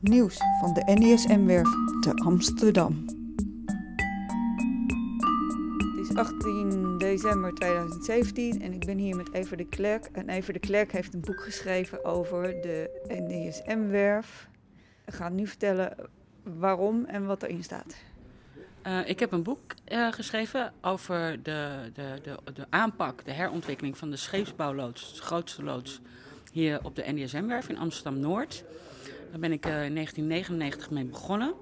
Nieuws van de NISM-werf te Amsterdam. Het is 18 december 2017 en ik ben hier met Eva de Klerk. En Eva de Klerk heeft een boek geschreven over de NISM-werf. Ik ga nu vertellen waarom en wat erin staat. Uh, ik heb een boek uh, geschreven over de, de, de, de aanpak, de herontwikkeling van de scheepsbouwloods, de grootste loods hier op de NDSM-werf in Amsterdam-Noord. Daar ben ik uh, in 1999 mee begonnen.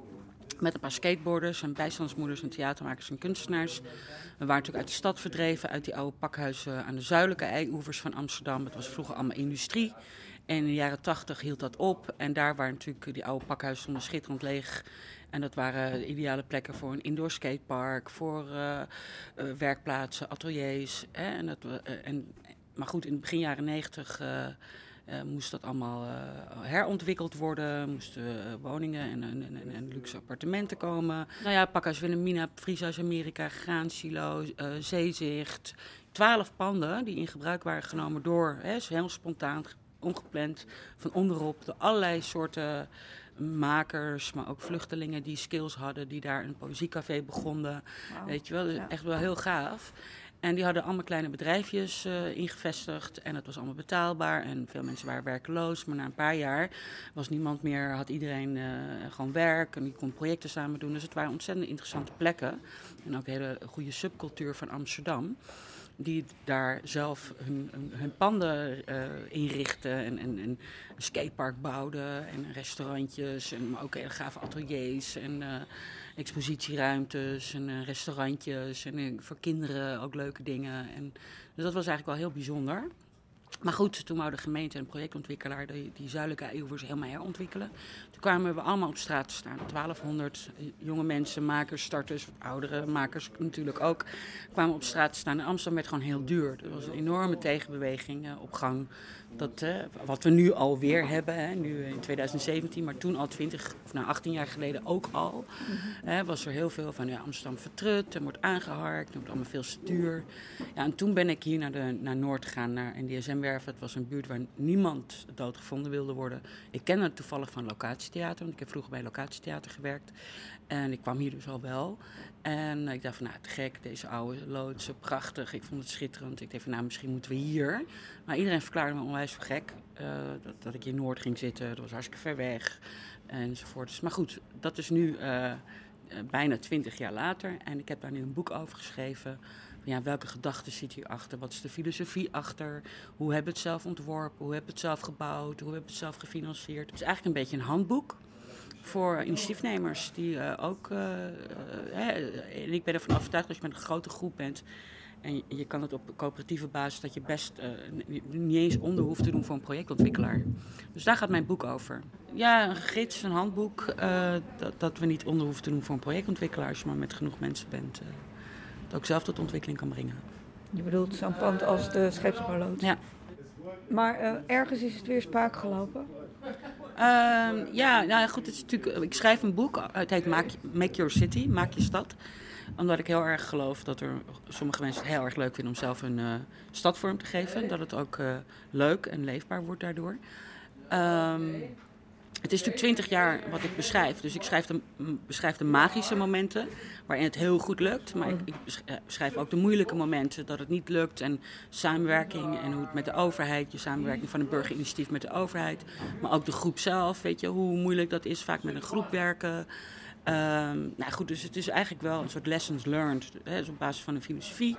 Met een paar skateboarders en bijstandsmoeders en theatermakers en kunstenaars. We waren natuurlijk uit de stad verdreven, uit die oude pakhuizen aan de zuidelijke eioevers van Amsterdam. Het was vroeger allemaal industrie. En in de jaren tachtig hield dat op. En daar waren natuurlijk die oude pakhuizen stonden schitterend leeg. En dat waren ideale plekken voor een indoor skatepark, voor uh, uh, werkplaatsen, ateliers. Hè? En dat, en, maar goed, in het begin jaren negentig moest dat allemaal herontwikkeld worden. Moesten woningen en, en, en, en, luxe appartementen komen. Nou ja, Pakhuis Wilhelmina, Frieshuis Amerika, Graansilo, Zeezicht. Twaalf panden die in gebruik waren genomen door, hè, heel spontaan, ongepland, van onderop, door allerlei soorten makers, maar ook vluchtelingen die skills hadden, die daar een poëziecafé begonnen. Weet je wel, dus echt wel heel gaaf. En die hadden allemaal kleine bedrijfjes uh, ingevestigd. En het was allemaal betaalbaar. En veel mensen waren werkloos. Maar na een paar jaar was niemand meer, had iedereen uh, gewoon werk. En die kon projecten samen doen. Dus het waren ontzettend interessante plekken. En ook een hele goede subcultuur van Amsterdam. Die daar zelf hun, hun, panden uh, inrichten. En, en, en, een skatepark bouwden. En restaurantjes. En ook hele gave ateliers. En expositieruimtes en uh, restaurantjes en voor kinderen ook leuke dingen. En, dus dat was eigenlijk wel heel bijzonder. Maar goed, toen wou de gemeente en projectontwikkelaar die, die zuidelijke eeuwers helemaal herontwikkelen. Toen kwamen we allemaal op straat te staan. 1200 jonge mensen, makers, starters, oudere makers natuurlijk ook, kwamen op straat te staan. En Amsterdam werd gewoon heel duur. Er was een enorme tegenbeweging uh, op gang. Dat, uh, wat we nu alweer hebben, nu in 2017, maar toen al 20 of nou 18 jaar geleden ook al. Was er heel veel van ja, Amsterdam vertrut, er wordt aangeharkt, er wordt allemaal veel te duur. Ja, en toen ben ik hier naar, de, naar Noord gegaan, naar Het was een buurt waar niemand doodgevonden wilde worden. Ik ken het toevallig van locatietheater, want ik heb vroeger bij locatietheater gewerkt. En ik kwam hier dus al wel. En ik dacht van, nou, te gek, deze oude loodsen, prachtig. Ik vond het schitterend. Ik dacht van, nou, misschien moeten we hier. Maar iedereen verklaarde me onwijs voor gek. Uh, dat, dat, ik in Noord ging zitten. Dat was hartstikke ver weg. Enzovoort. Maar goed, dat is nu uh, bijna twintig jaar later. En ik heb daar nu een boek over geschreven. Ja, welke gedachten zit hierachter? Wat is de filosofie achter? Hoe we het zelf ontworpen? Hoe we het zelf gebouwd? Hoe we het zelf gefinancierd? Het is eigenlijk een beetje een handboek voor initiatiefnemers die uh, ook. Uh, uh, en ik ben ervan overtuigd dat je met een grote groep bent. En je kan het op coöperatieve basis dat je best niet eens onder hoeft te doen voor een projectontwikkelaar. Dus daar gaat mijn boek over. Ja, een gids, een handboek. dat, dat we niet onder hoeven te doen voor een projectontwikkelaar. Als je maar met genoeg mensen bent. Dat ook zelf tot ontwikkeling kan brengen. Je bedoelt zo'n pand als de scheepsbouwloods? Ja. Maar ergens is het weer spaak gelopen? Uh, ja, nou goed, het is natuurlijk, ik schrijf een boek, het heet Make, Make Your City, Maak je stad. Omdat ik heel erg geloof dat er sommige mensen het heel erg leuk vinden om zelf een uh, stad vorm te geven. Dat het ook leuk en leefbaar wordt daardoor. Um, het is natuurlijk twintig jaar wat ik beschrijf. Dus ik schrijf de, beschrijf de magische momenten waarin het heel goed lukt. Maar ik, ik, beschrijf ook de moeilijke momenten dat het niet lukt. En samenwerking en hoe het met de overheid, je samenwerking van een burgerinitiatief met de overheid. Maar ook de groep zelf, weet je, hoe moeilijk dat is vaak met een groep werken. Um, nou goed, dus het is eigenlijk wel een soort lessons learned. Hè, dus op basis van een filosofie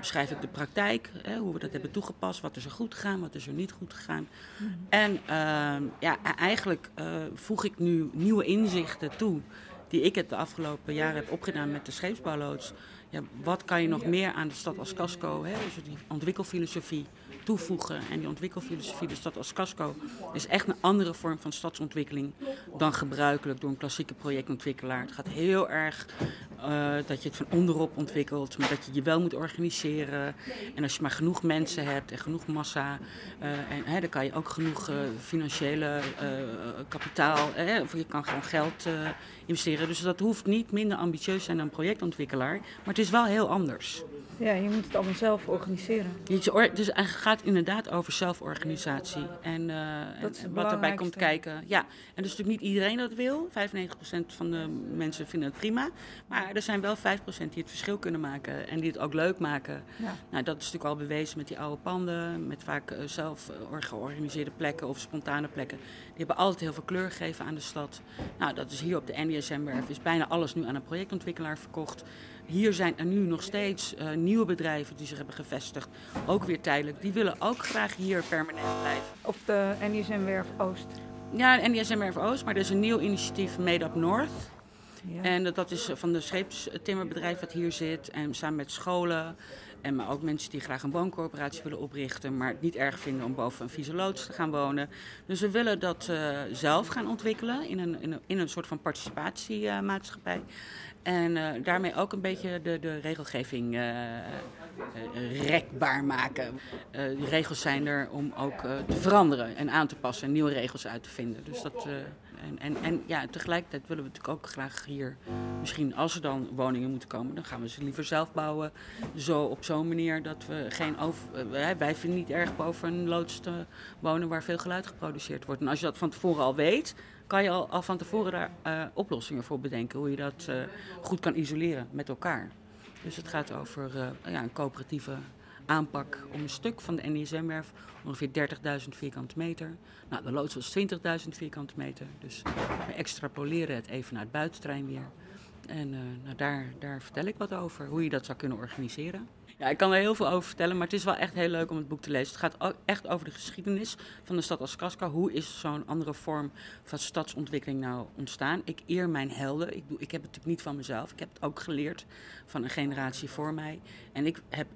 beschrijf ik de praktijk, hè, hoe we dat hebben toegepast, wat is er goed gegaan, wat is er niet goed gegaan. Mm. En uh, ja, e-, eigenlijk uh, voeg ik nu nieuwe inzichten toe die ik het de afgelopen jaren heb opgedaan met de scheepsbouwloods. Ja, wat kan je nog meer aan de stad als casco, hè, dus die ontwikkelfilosofie, toevoegen. En die ontwikkelfilosofie, de stad als casco, is echt een andere vorm van stadsontwikkeling dan gebruikelijk door een klassieke projectontwikkelaar. Het gaat heel erg uh, dat je het van onderop ontwikkelt, maar dat je je wel moet organiseren. En als je maar genoeg mensen hebt en genoeg massa, uh, en, hè, dan kan je ook genoeg uh, financiële kapitaal, of je kan gewoon geld investeren. Dus dat hoeft niet minder ambitieus zijn dan projectontwikkelaar, maar is wel heel anders. Ja, je moet het allemaal zelf organiseren. Je, dus het gaat inderdaad over zelforganisatie. En, uh, en wat erbij komt kijken. Ja, en dus natuurlijk niet iedereen dat wil. 95% van de mensen vinden het prima. Maar er zijn wel 5% die het verschil kunnen maken. En die het ook leuk maken. Ja. Nou, dat is natuurlijk al bewezen met die oude panden. Met vaak uh, zelf georganiseerde plekken of spontane plekken. Die hebben altijd heel veel kleur gegeven aan de stad. Nou, dat is hier op de NDSM-werf. Is bijna alles nu aan een projectontwikkelaar verkocht. Hier zijn er nu nog steeds uh, nieuwe bedrijven die zich hebben gevestigd. Ook weer tijdelijk. Die willen ook graag hier permanent blijven. Op de NDSM Werf Oost? Ja, de NDSM Werf Oost. Maar er is een nieuw initiatief, Made Up North. Ja. En dat is van de scheepstimmerbedrijf wat hier zit. En samen met scholen. En maar ook mensen die graag een wooncorporatie willen oprichten, maar het niet erg vinden om boven een vieze loods te gaan wonen. Dus we willen dat uh, zelf gaan ontwikkelen in een, in een, in een soort van participatiemaatschappij. Uh, en uh, daarmee ook een beetje de, de regelgeving uh, uh, rekbaar maken. die regels zijn er om ook te veranderen en aan te passen en nieuwe regels uit te vinden. Dus dat, en, en, en ja, tegelijkertijd willen we natuurlijk ook graag hier, misschien als er dan woningen moeten komen, dan gaan we ze liever zelf bouwen. Zo op zo'n manier dat we geen over. wij vinden niet erg boven een loods te wonen waar veel geluid geproduceerd wordt. En als je dat van tevoren al weet, kan je al, van tevoren daar uh, oplossingen voor bedenken. Hoe je dat uh, goed kan isoleren met elkaar. Dus het gaat over uh, ja, een coöperatieve aanpak om een stuk van de NDSM-werf, ongeveer 30.000 vierkante meter. Nou, de loods was 20.000 vierkante meter. Dus we extrapoleren het even naar het buitenterrein weer. En nou, daar, daar vertel ik wat over, hoe je dat zou kunnen organiseren. Ja, ik kan er heel veel over vertellen, maar het is wel echt heel leuk om het boek te lezen. Het gaat echt over de geschiedenis van de stad als Kaska. Hoe is zo'n andere vorm van stadsontwikkeling nou ontstaan? Ik eer mijn helden. Ik, doe, ik heb het natuurlijk niet van mezelf. Ik heb het ook geleerd van een generatie voor mij. En ik heb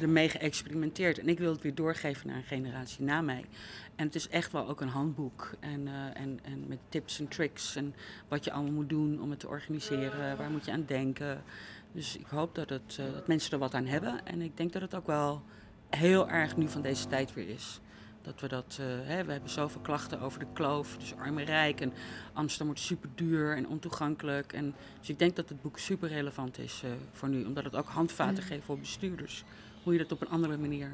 ermee geëxperimenteerd. En ik wil het weer doorgeven naar een generatie na mij. En het is echt wel ook een handboek. En, uh, en, en met tips en tricks. En wat je allemaal moet doen om het te organiseren. Waar moet je aan denken? Dus ik hoop dat, het, uh, dat mensen er wat aan hebben. En ik denk dat het ook wel heel erg nu van deze tijd weer is. Dat we dat, uh, hè, we hebben zoveel klachten over de kloof, dus arm en rijk. En Amsterdam wordt super duur en ontoegankelijk. En, dus ik denk dat het boek super relevant is voor nu. Omdat het ook handvaten geeft voor bestuurders. Hoe je dat op een andere manier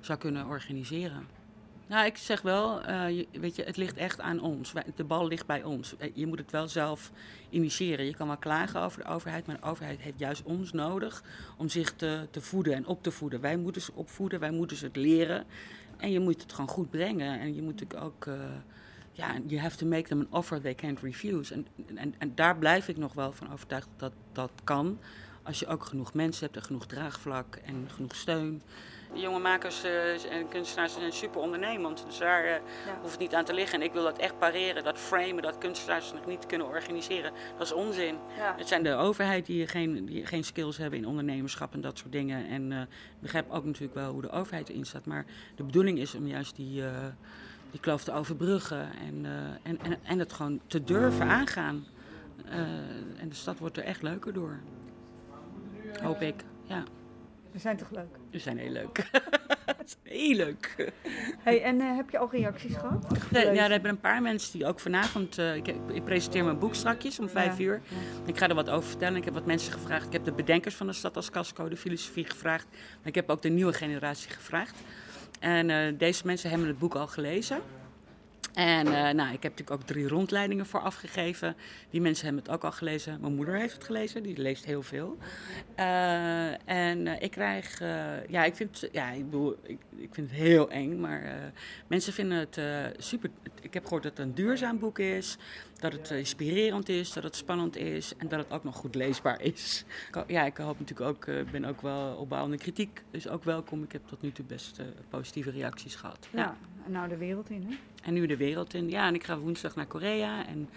zou kunnen organiseren. Nou, ik zeg wel, je, weet je, het ligt echt aan ons. De bal ligt bij ons. Je moet het wel zelf initiëren. Je kan wel klagen over de overheid, maar de overheid heeft juist ons nodig om zich te, te voeden en op te voeden. Wij moeten ze opvoeden, wij moeten ze het leren. En je moet het gewoon goed brengen. En je moet natuurlijk ook, uh, ja, you have to make them an offer they can't refuse. En, en, en daar blijf ik nog wel van overtuigd dat dat kan. Als je ook genoeg mensen hebt en genoeg draagvlak en genoeg steun. De jonge makers uh, en kunstenaars zijn super ondernemend. Dus daar uh, ja. hoeft het niet aan te liggen. En ik wil dat echt pareren, dat framen, dat kunstenaars nog niet kunnen organiseren. Dat is onzin. Ja. Het zijn de overheid die geen, die geen skills hebben in ondernemerschap en dat soort dingen. En uh, ik begrijp ook natuurlijk wel hoe de overheid erin staat. Maar de bedoeling is om juist die, die kloof te overbruggen. En, en, en, en het gewoon te durven aangaan. en de stad wordt er echt leuker door. Hoop ik, ja. We zijn toch leuk? We zijn heel leuk. heel leuk. Hey, en uh, heb je al reacties gehad? Nee, ja, er hebben een paar mensen die ook vanavond... Uh, ik, ik, presenteer mijn boek strakjes om vijf ja, uur. Ik ga er wat over vertellen. Ik heb wat mensen gevraagd. Ik heb de bedenkers van de stad als Casco, de filosofie gevraagd. Maar ik heb ook de nieuwe generatie gevraagd. En uh, deze mensen hebben het boek al gelezen. En uh, nou, ik heb natuurlijk ook drie rondleidingen voor afgegeven. Die mensen hebben het ook al gelezen. Mijn moeder heeft het gelezen, die leest heel veel. Uh, en uh, ik krijg, ja, ik vind, ja, ik, bedoel, ik, ik vind het heel eng, maar mensen vinden het super. Ik heb gehoord dat het een duurzaam boek is, dat het inspirerend is, dat het spannend is en dat het ook nog goed leesbaar is. Ja, ik hoop natuurlijk ook, ik ben ook wel opbouwende kritiek, dus ook welkom. Ik heb tot nu toe best positieve reacties gehad. Ja, ja. en nou de wereld in, hè? En nu de wereld in. Ja, en ik ga woensdag naar Korea en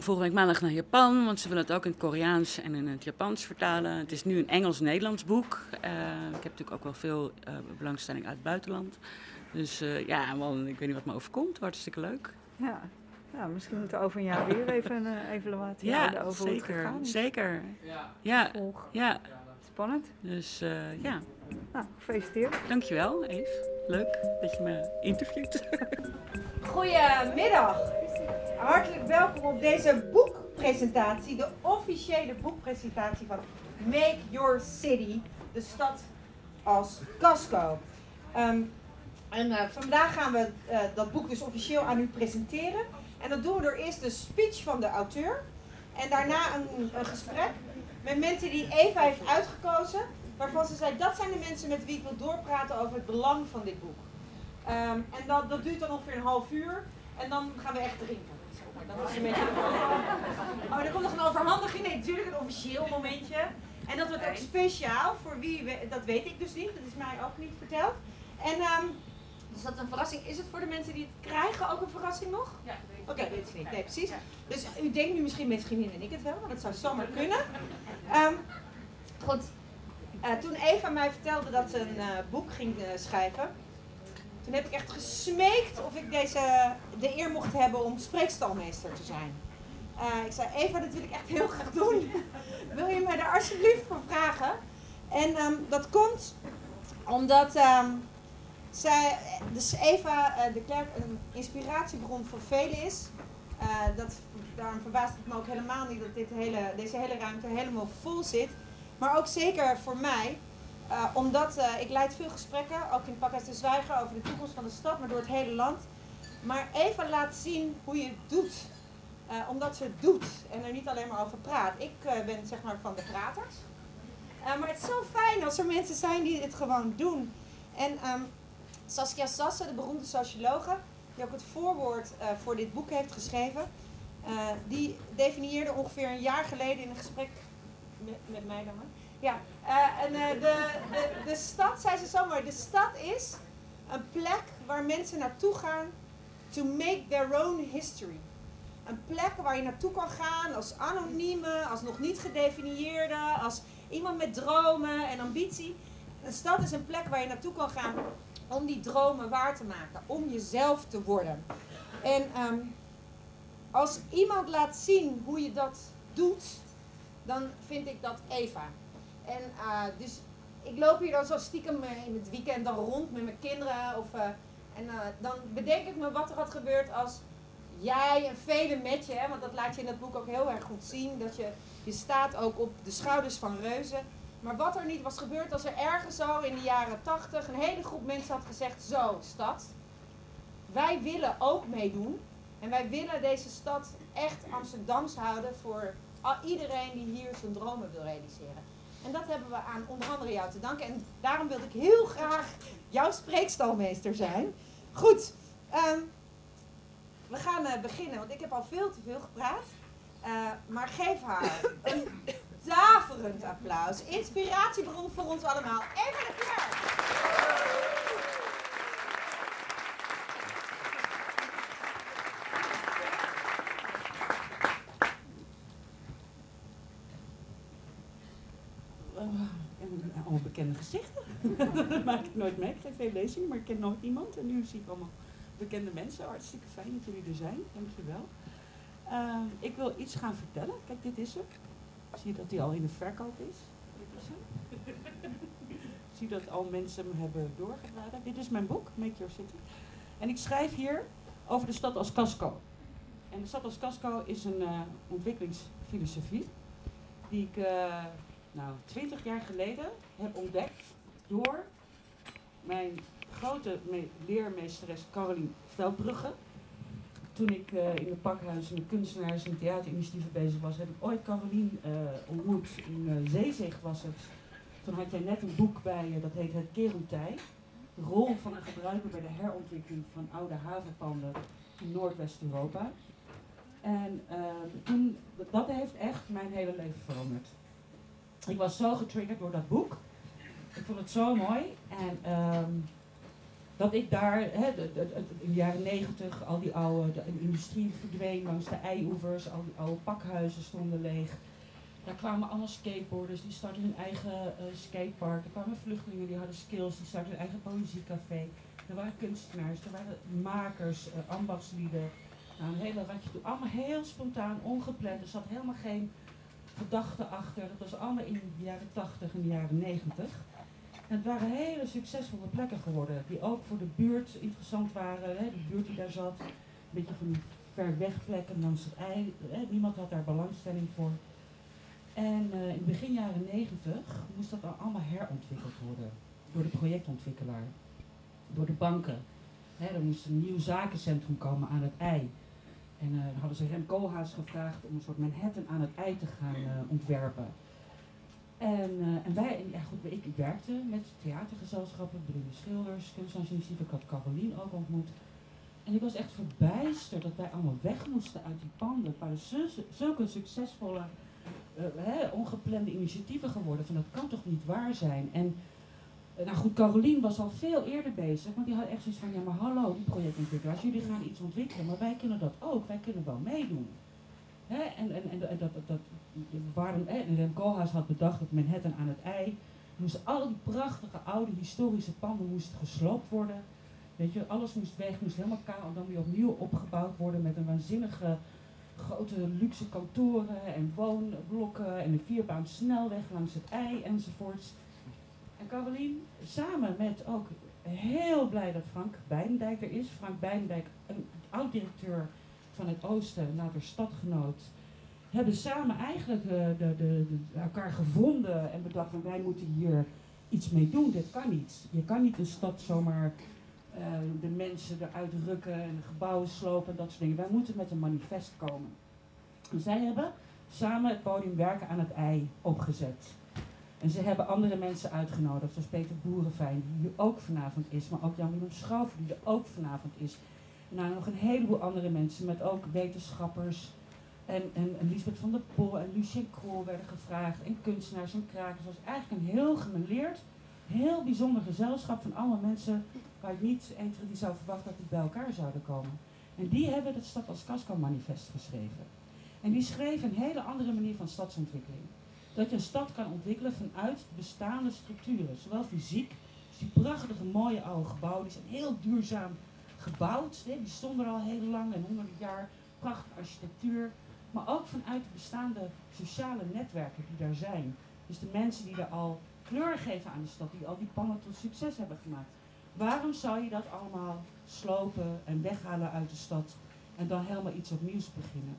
volgende week maandag naar Japan, want ze willen het ook in het Koreaans en in het Japans vertalen. Het is nu een Engels-Nederlands boek. Uh, ik heb natuurlijk ook wel veel uh, belangstelling uit het buitenland. Dus uh, ja, man, ik weet niet wat me overkomt. Hartstikke leuk. Ja, ja misschien moeten we over een jaar weer even een evaluatie ja, houden over zeker, hoe het gegaan is. Zeker, ja. Volg. ja. Spannend. Dus ja. Nou, gefeliciteerd. Dankjewel, Eve. Leuk dat je me interviewt. Goedemiddag. Hartelijk welkom op deze boekpresentatie, de officiële boekpresentatie van Make Your City de stad als casco. Ehm, en eh, vandaag gaan we eh, dat boek dus officieel aan u presenteren. En dat doen we door eerst de speech van de auteur. En daarna een, een gesprek met mensen die Eva heeft uitgekozen. Waarvan ze zei, dat zijn de mensen met wie ik wil doorpraten over het belang van dit boek. Ehm, en dat, dat duurt dan ongeveer een half uur. En dan gaan we echt drinken. Dat is een beetje... Oh, er komt nog een overhandiging. Nee, natuurlijk een officieel momentje. En dat wordt ook speciaal voor wie, we- dat weet ik dus niet. Dat is mij ook niet verteld. En ehm, dus dat een verrassing. Is het voor de mensen die het krijgen ook een verrassing nog? Ja, Oké, weet ik niet. Nee, precies. Dus u denkt nu misschien vriendin en ik het wel, want dat zou zomaar kunnen. Ehm, goed. Eh, toen Eva mij vertelde dat ze een eh, boek ging eh, schrijven, toen heb ik echt gesmeekt of ik deze, de eer mocht hebben om spreekstalmeester te zijn. Ik zei, Eva, dat wil ik echt heel graag doen. wil je mij daar alsjeblieft voor vragen? En ehm, dat komt omdat ehm, dus Eva eh, de Klerk een inspiratiebron voor velen is. Eh, dat, daarom verbaast het me ook helemaal niet dat dit hele, deze hele ruimte helemaal vol zit. Maar ook zeker voor mij. eh, omdat ik leid veel gesprekken, ook in Pakhuis de Zwijger, over de toekomst van de stad, maar door het hele land. Maar Eva laat zien hoe je het doet. Omdat ze het doet en er niet alleen maar over praat. Ik ben zeg maar van de praters. Maar het is zo fijn als er mensen zijn die het gewoon doen. En ehm, Saskia Sassen, de beroemde sociologe, die ook het voorwoord eh, voor dit boek heeft geschreven, eh, die definieerde ongeveer een jaar geleden in een gesprek met, met mij dan. hè? Ja, eh, en de, de, de stad, zei ze zo mooi, de stad is een plek waar mensen naartoe gaan to make their own history. Een plek waar je naartoe kan gaan als anonieme, als nog niet gedefinieerde, als iemand met dromen en ambitie. Een stad is een plek waar je naartoe kan gaan om die dromen waar te maken, om jezelf te worden. En ehm, als iemand laat zien hoe je dat doet, dan vind ik dat Eva. En eh, dus ik loop hier dan zo stiekem eh, in het weekend dan rond met mijn kinderen. Of, eh, en dan bedenk ik me wat er had gebeurd als jij en velen met je, hè, want dat laat je in dat boek ook heel erg goed zien. Dat je, je staat ook op de schouders van reuzen. Maar wat er niet was gebeurd als er ergens zo in de jaren tachtig een hele groep mensen had gezegd, zo stad, wij willen ook meedoen. En wij willen deze stad echt Amsterdams houden voor iedereen die hier zijn dromen wil realiseren. En dat hebben we aan onder andere jou te danken. En daarom wilde ik heel graag jouw spreekstalmeester zijn. Goed, ehm, we gaan eh, beginnen, want ik heb al veel te veel gepraat. Eh, maar geef haar een daverend applaus. Inspiratiebron voor ons allemaal. Even de allemaal bekende gezichten. dat maak ik nooit mee. Ik geef veel lezingen, maar ik ken nooit iemand. En nu zie ik allemaal bekende mensen. Hartstikke fijn dat jullie er zijn. Dankjewel. Uh, ik wil iets gaan vertellen. Kijk, dit is hem. Zie je dat hij al in de verkoop is? Zie dat al mensen hem hebben doorgeraden. Dit is mijn boek, Make Your City. En ik schrijf hier over de stad als casco. En de stad als casco is een eh, ontwikkelingsfilosofie die ik eh, nou, twintig jaar geleden heb ontdekt door mijn grote me- leermeesteres Carolien Veldbrugge. Toen ik eh, in de pakhuizen met kunstenaars en theaterinitiatieven bezig was, heb ik ooit Carolien eh, ontmoet. In uh, Zeezicht was het. Toen had jij net een boek bij je, dat heet Het Kerentij. De rol van een gebruiker bij de herontwikkeling van oude havenpanden in Noordwest-Europa. En eh, toen, dat heeft echt mijn hele leven veranderd. Ik was zo getriggerd door dat boek. Ik vond het zo mooi. En ehm, dat ik daar, in de jaren negentig, al die oude, de industrie verdween langs de eioevers, al die oude pakhuizen stonden leeg. Daar kwamen allemaal skateboarders, die startten hun eigen eh, skatepark. Er kwamen vluchtelingen, die hadden skills, die startten hun eigen poëziecafé. Er waren kunstenaars, er waren makers, eh, ambachtslieden. Nou, een hele ratje toe. Allemaal heel spontaan, ongepland. Er zat helemaal geen gedachte achter. Dat was allemaal in de jaren 80 en de jaren 90. Het waren hele succesvolle plekken geworden. Die ook voor de buurt interessant waren. Hè, de buurt die daar zat. Een beetje van die ver weg plekken langs het ei. Hè, niemand had daar belangstelling voor. En uh, in begin jaren negentig moest dat allemaal herontwikkeld worden door de projectontwikkelaar, door de banken. He, er moest een nieuw zakencentrum komen aan het ei. En uh, hadden ze Rem Koolhaas gevraagd om een soort Manhattan aan het ei te gaan uh, ontwerpen. En, uh, en wij, ja goed, ik, werkte met theatergezelschappen, bedoelde schilders, kunstenaarsinitiatieven. Ik had Carolien ook ontmoet. En ik was echt verbijsterd dat wij allemaal weg moesten uit die panden. Waren zulke succesvolle, hè, ongeplande initiatieven geworden. Van dat kan toch niet waar zijn? En uh, nou goed, Carolien was al veel eerder bezig. Want die had echt zoiets van, ja maar hallo, die projectontwikkelaars. Jullie gaan iets ontwikkelen, maar wij kunnen dat ook. Wij kunnen wel meedoen. En, en, en, dat, dat, waarom, en Rem Koolhaas had bedacht dat Manhattan aan het ei. Moesten al die prachtige oude historische panden moesten gesloopt worden. Weet je, alles moest weg, moest helemaal kaal en dan weer opnieuw opgebouwd worden met een waanzinnige grote luxe kantoren en woonblokken en een vierbaan snelweg langs het ei enzovoorts. En Carolien, samen met ook heel blij dat Frank Beidendijk er is. Frank Beidendijk, een oud-directeur van het Oosten, later stadgenoot, hebben samen eigenlijk uh, de, de, elkaar gevonden en bedacht van wij moeten hier iets mee doen. Dit kan niet. Je kan niet een stad zomaar uh, de mensen eruit rukken en gebouwen slopen en dat soort dingen. Wij moeten met een manifest komen. En zij hebben samen het podium Werken aan het Ei opgezet. En ze hebben andere mensen uitgenodigd, zoals Peter Boerenfijn, die hier ook vanavond is, maar ook Jan-Willem Schouwer, die er ook vanavond is. En nog een heleboel andere mensen, met ook wetenschappers. En, en, Lisbeth van der Pol en Lucien Krol werden gevraagd. En kunstenaars en krakers. Het was eigenlijk een heel gemeleerd, heel bijzonder gezelschap van allemaal mensen waar ik niet 1, 2, zou verwachten dat die bij elkaar zouden komen. En die hebben het Stad als Casco manifest geschreven. En die schreven een hele andere manier van stadsontwikkeling. Dat je een stad kan ontwikkelen vanuit bestaande structuren. Zowel fysiek, dus die prachtige mooie oude gebouwen, die zijn heel duurzaam gebouwd. Die stonden er al heel lang en honderden jaar. Prachtige architectuur. Maar ook vanuit de bestaande sociale netwerken die daar zijn. Dus de mensen die er al kleur geven aan de stad, die al die pannen tot succes hebben gemaakt. Waarom zou je dat allemaal slopen en weghalen uit de stad en dan helemaal iets opnieuws beginnen?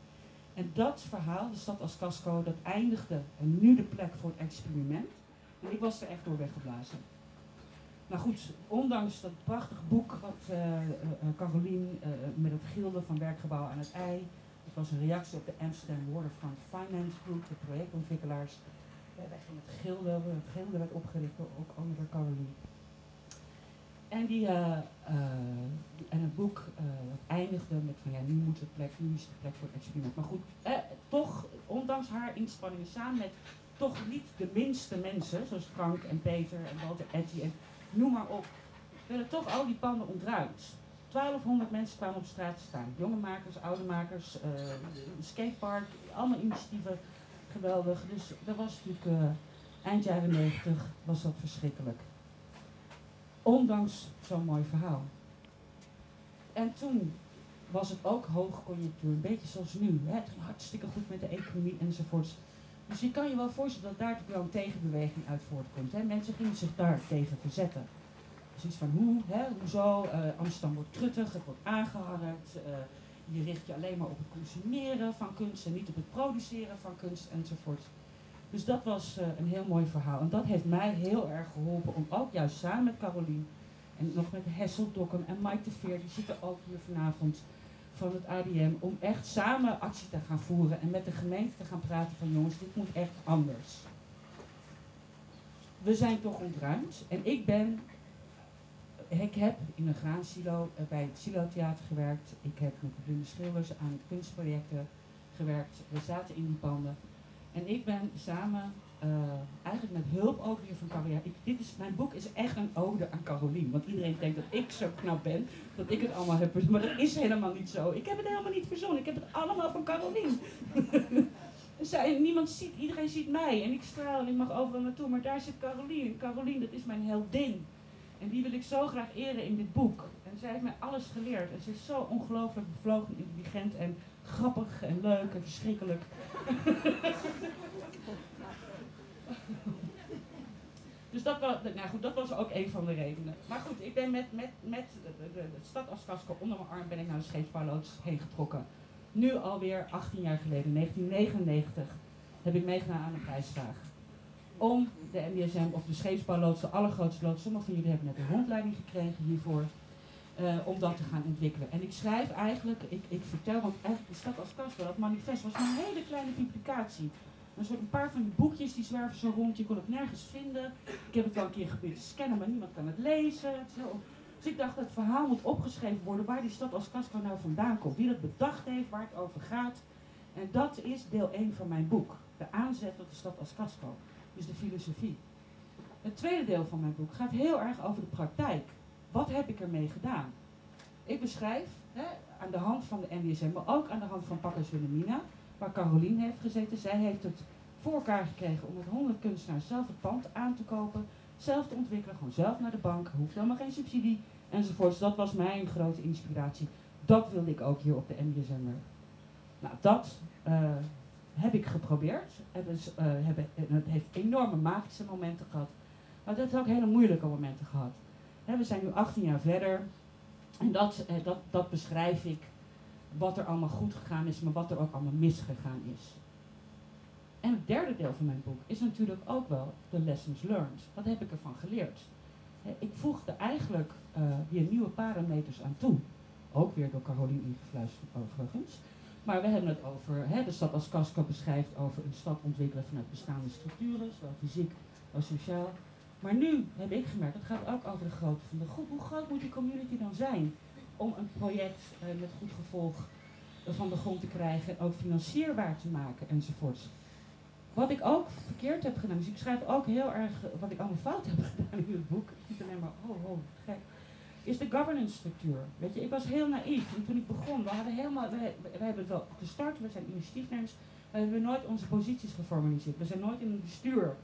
En dat verhaal, de stad als casco, dat eindigde en nu de plek voor het experiment. En ik was er echt door weggeblazen. Nou goed, ondanks dat prachtige boek wat uh, Carolien uh, met het gilde van werkgebouw aan het ei. Het was een reactie op de Amsterdam Waterfront Finance Group, de projectontwikkelaars. wij gingen het gilde, het gilde werd opgericht ook onder Carolien. En, die, en het boek eindigde met van ja, nu moet het plek, nu is de plek voor het experiment. Maar goed, toch, ondanks haar inspanningen, samen met toch niet de minste mensen, zoals Frank en Peter en Walter Etty en noem maar op, werden toch al die panden ontruimd. 1200 mensen kwamen op straat staan. Jonge makers, oude makers, uh, skatepark, allemaal initiatieven. Geweldig. Dus dat was natuurlijk uh, eind jaren 90 was dat verschrikkelijk. Ondanks zo'n mooi verhaal. En toen was het ook hoogconjunctuur, een beetje zoals nu. Hè? Het ging hartstikke goed met de economie enzovoorts. Dus je kan je wel voorstellen dat daar natuurlijk wel een tegenbeweging uit voortkomt. Hè? Mensen gingen zich daar tegen verzetten. Zoiets van hoe, hè, hoezo, uh, Amsterdam wordt truttig, het wordt aangeharkt. Uh, je richt je alleen maar op het consumeren van kunst en niet op het produceren van kunst enzovoort. Dus dat was uh, een heel mooi verhaal. En dat heeft mij heel erg geholpen om ook juist samen met Carolien en nog met Hessel Dokkum en Mike de Veer, die zitten ook hier vanavond van het ADM, om echt samen actie te gaan voeren en met de gemeente te gaan praten van jongens, dit moet echt anders. We zijn toch ontruimd en ik ben, ik heb in een graansilo uh, bij het Silo Theater gewerkt, ik heb met blinde schilders aan kunstprojecten gewerkt, we zaten in die panden en ik ben samen uh, eigenlijk met hulp ook weer van Carolien. dit is, mijn boek is echt een ode aan Carolien. Want iedereen denkt dat ik zo knap ben, dat ik het allemaal heb. Maar dat is helemaal niet zo. Ik heb het helemaal niet verzonnen. Ik heb het allemaal van Carolien. Zij, niemand ziet, iedereen ziet mij en ik straal en ik mag overal naartoe. Maar daar zit Carolien. Carolien, dat is mijn heldin. En die wil ik zo graag eren in dit boek. En zij heeft mij alles geleerd. En ze is zo ongelooflijk bevlogen, intelligent en grappig en leuk en verschrikkelijk. Dus dat was, nou goed, dat was ook een van de redenen. Maar goed, ik ben met, met, met de, stad als onder mijn arm ben ik naar de scheepsbouwloods heen getrokken. Nu alweer 18 jaar geleden, 1999. heb ik meegedaan aan een prijsvraag. Om de MDSM of de scheepsbouwloods, de allergrootste loods, sommigen van jullie hebben net een rondleiding gekregen hiervoor, eh, om dat te gaan ontwikkelen. En ik schrijf eigenlijk, ik, ik vertel, want eigenlijk de stad als Kasper, dat manifest was een hele kleine publicatie. Een soort een paar van die boekjes die zwerven zo rond, je kon het nergens vinden. Ik heb het wel een keer geprobeerd te scannen, maar niemand kan het lezen. Zo. Dus ik dacht, het verhaal moet opgeschreven worden waar die stad als Casco nou vandaan komt. Wie dat bedacht heeft, waar het over gaat. En dat is deel 1 van mijn boek. De aanzet tot de stad als Casco. Dus de filosofie. Het tweede deel van mijn boek gaat heel erg over de praktijk. Wat heb ik ermee gedaan? Ik beschrijf hè, aan de hand van de NDSM, maar ook aan de hand van Pakkers Wilhelmina, waar Carolien heeft gezeten. Zij heeft het voor elkaar gekregen om met 100 kunstenaars zelf het pand aan te kopen, zelf te ontwikkelen, gewoon zelf naar de bank, hoeft helemaal geen subsidie enzovoorts. Dat was mijn grote inspiratie. Dat wilde ik ook hier op de NDSM. Nou, dat uh, heb ik geprobeerd. Uh, hebben, het heeft enorme magische momenten gehad. Maar het heeft ook hele moeilijke momenten gehad. He, we zijn nu 18 jaar verder. En dat, eh, dat, dat beschrijf ik. Wat er allemaal goed gegaan is, maar wat er ook allemaal misgegaan is. En het derde deel van mijn boek is natuurlijk ook wel de lessons learned. Wat heb ik ervan geleerd? ik voegde eigenlijk uh, weer nieuwe parameters aan toe. Ook weer door Caroline ingefluisterd overigens. Maar we hebben het over, hè, de stad als Casco beschrijft over een stad ontwikkelen vanuit bestaande structuren, zowel fysiek als sociaal. Maar nu heb ik gemerkt, het gaat ook over de grootte van de groep. Hoe groot moet die community dan zijn om een project uh, met goed gevolg van de grond te krijgen en ook financierbaar te maken enzovoorts. Wat ik ook verkeerd heb gedaan, dus ik schrijf ook heel erg wat ik allemaal fout heb gedaan in het boek. Niet alleen maar, oh, oh, gek is de governance structuur. Weet je, ik was heel naïef. En toen ik begon, we hadden helemaal, we, we hebben het wel gestart, we zijn initiatiefnemers, we hebben nooit onze posities geformaliseerd. We zijn nooit in een bestuur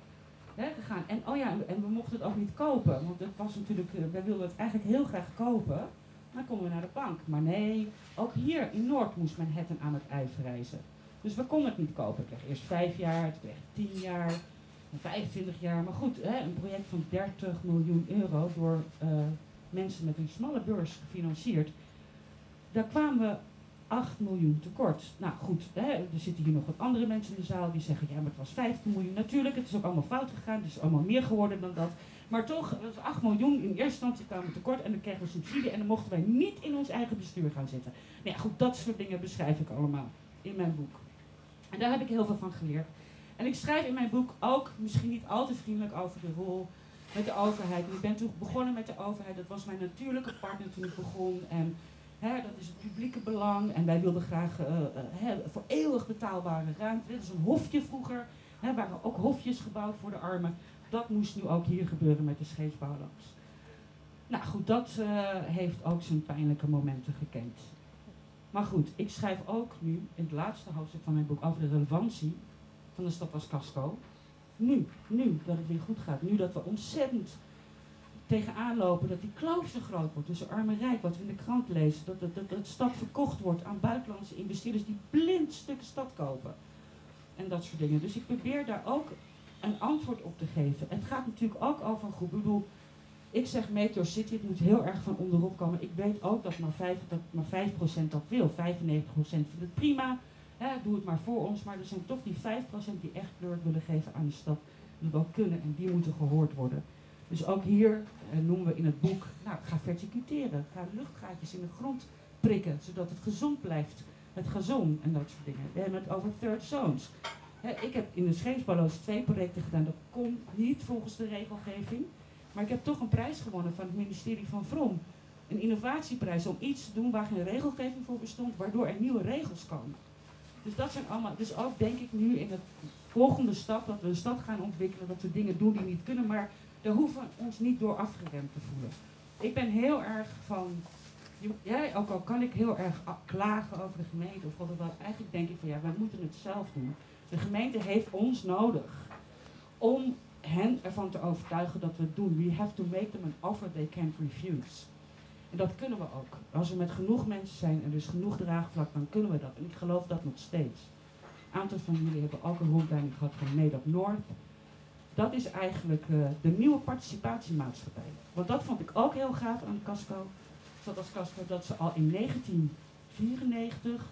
hè, gegaan. En oh ja, en we mochten het ook niet kopen. Want het was natuurlijk, uh, wij wilden het eigenlijk heel graag kopen. Dan konden we naar de bank. Maar nee, ook hier in Noord moest Manhattan aan het ei verrijzen. Dus we konden het niet kopen. Ik kreeg eerst vijf jaar, toen kreeg tien jaar, 25 jaar. Maar goed, hè, een project van 30 miljoen euro door uh, mensen met een smalle beurs gefinancierd. Daar kwamen we 8 miljoen tekort. Nou goed, hè, er zitten hier nog wat andere mensen in de zaal die zeggen, ja maar het was 15 miljoen. Natuurlijk, het is ook allemaal fout gegaan, het is allemaal meer geworden dan dat. Maar toch, het was 8 miljoen, in eerste instantie kwamen tekort en dan kregen we subsidie en dan mochten wij niet in ons eigen bestuur gaan zitten. Nou ja, goed, dat soort dingen beschrijf ik allemaal in mijn boek. En daar heb ik heel veel van geleerd. En ik schrijf in mijn boek ook, misschien niet al te vriendelijk over de rol met de overheid. Ik ben toen begonnen met de overheid. Dat was mijn natuurlijke partner toen ik begon. En hè, dat is het publieke belang. En wij wilden graag uh, voor eeuwig betaalbare ruimte. Dit is een hofje vroeger. Er waren ook hofjes gebouwd voor de armen. Dat moest nu ook hier gebeuren met de scheepsbouwloods. Nou goed, dat uh, heeft ook zijn pijnlijke momenten gekend. Maar goed, ik schrijf ook nu in het laatste hoofdstuk van mijn boek over de relevantie van de stad als casco. Nu, nu dat het weer goed gaat. Nu dat we ontzettend tegenaan lopen dat die kloof zo groot wordt tussen arm en rijk. Wat we in de krant lezen. Dat, dat, dat, stad verkocht wordt aan buitenlandse investeerders die blind stukken stad kopen. En dat soort dingen. Dus ik probeer daar ook een antwoord op te geven. Het gaat natuurlijk ook over een groep. Ik bedoel, ik zeg Meteor City, het moet heel erg van onderop komen. Ik weet ook dat maar 5%, dat, maar 5 dat wil. 95% vindt het prima. Doe het maar voor ons, maar er zijn toch die 5% die echt kleur willen geven aan de stad. Die wel kunnen en die moeten gehoord worden. Dus ook hier eh, noemen we in het boek, nou, ga verticuteren. Ga luchtgaatjes in de grond prikken, zodat het gezond blijft. Het gazon en dat soort dingen. We hebben het over third zones. ik heb in de scheepsballoos twee projecten gedaan. Dat kon niet volgens de regelgeving. Maar ik heb toch een prijs gewonnen van het ministerie van Vrom. Een innovatieprijs om iets te doen waar geen regelgeving voor bestond, waardoor er nieuwe regels komen. Dus dat zijn allemaal, dus ook denk ik nu in het volgende stap dat we een stad gaan ontwikkelen, dat we dingen doen die niet kunnen, maar daar hoeven we ons niet door afgeremd te voelen. Ik ben heel erg van, ja, ook al kan ik heel erg klagen over de gemeente of wat dan eigenlijk denk ik van ja, wij moeten het zelf doen. De gemeente heeft ons nodig om hen ervan te overtuigen dat we het doen. We have to make them an offer they can't refuse. En dat kunnen we ook. Als we met genoeg mensen zijn en dus genoeg draagvlak, dan kunnen we dat. En ik geloof dat nog steeds. Een aantal van jullie hebben ook een rondleiding gehad van Nederland Noord. Dat is eigenlijk uh, de nieuwe participatiemaatschappij. Want dat vond ik ook heel gaaf aan Casco. Dat als Casco dat ze al in 1994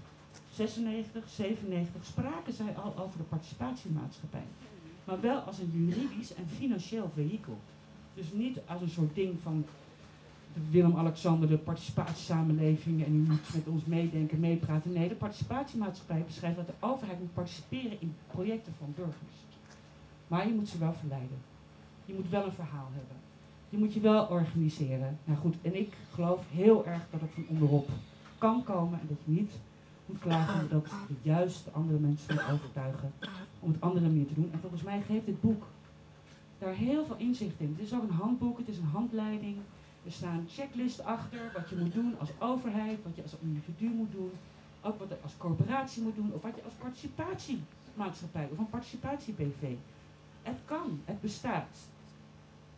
96, 97 spraken zij al over de participatiemaatschappij. Maar wel als een juridisch en financieel vehikel. Dus niet als een soort ding van Willem-Alexander, de participatiesamenleving en u moet met ons meedenken, meepraten. Nee, de participatiemaatschappij beschrijft dat de overheid moet participeren in projecten van burgers. Maar je moet ze wel verleiden. Je moet wel een verhaal hebben. Je moet je wel organiseren. Nou goed, en ik geloof heel erg dat het van onderop kan komen en dat je niet moet klagen dat je juist de andere mensen moet overtuigen om het andere manier te doen. En volgens mij geeft dit boek daar heel veel inzicht in. Het is ook een handboek, het is een handleiding. Er staan checklisten achter wat je moet doen als overheid, wat je als individu moet doen, ook wat je als corporatie moet doen, of wat je als participatiemaatschappij of een participatie-BV. Het kan, het bestaat.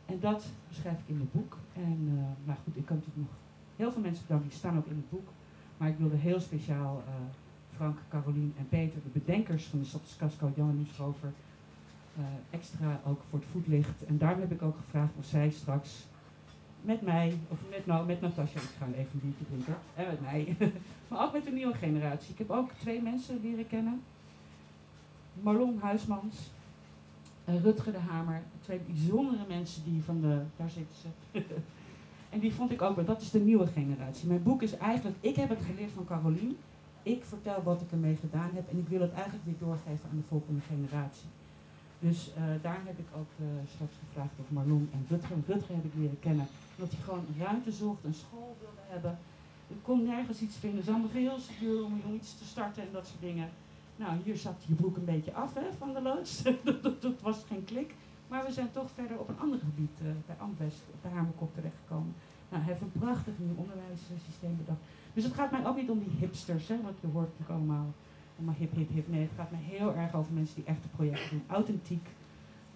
En dat beschrijf ik in het boek. En uh, nou goed, ik kan natuurlijk nog heel veel mensen bedanken, die staan ook in het boek. Maar ik wilde heel speciaal uh, Frank, Carolien en Peter, de bedenkers van de Stads Casco, Jan en uh, extra ook voor het voetlicht. En daarom heb ik ook gevraagd of zij straks met mij, of met, nou, met Natasja, ik ga even een biertje drinken, en met mij, maar ook met de nieuwe generatie. Ik heb ook twee mensen leren kennen. Marlon Huismans, en Rutger de Hamer, twee bijzondere mensen die van de, daar zitten ze. en die vond ik ook dat is de nieuwe generatie. Mijn boek is eigenlijk, ik heb het geleerd van Carolien. Ik vertel wat ik ermee gedaan heb en ik wil het eigenlijk weer doorgeven aan de volgende generatie. Dus uh, daar heb ik ook uh, straks gevraagd of Marlon en Rutger. Rutger heb ik leren kennen omdat hij gewoon ruimte zocht, een school wilde hebben. Ik kon nergens iets vinden. Het is allemaal veel om, iets te starten en dat soort dingen. Nou, hier zat je broek een beetje af hè, van de loods. dat, dat, was geen klik. Maar we zijn toch verder op een ander gebied, uh, bij Amwest, bij Hamerkop terechtgekomen. Nou, hij heeft een prachtig nieuw onderwijssysteem bedacht. Dus het gaat mij ook niet om die hipsters, hè, wat je hoort natuurlijk allemaal. Allemaal hip, hip, hip. Nee, het gaat mij heel erg over mensen die echte projecten doen. Authentiek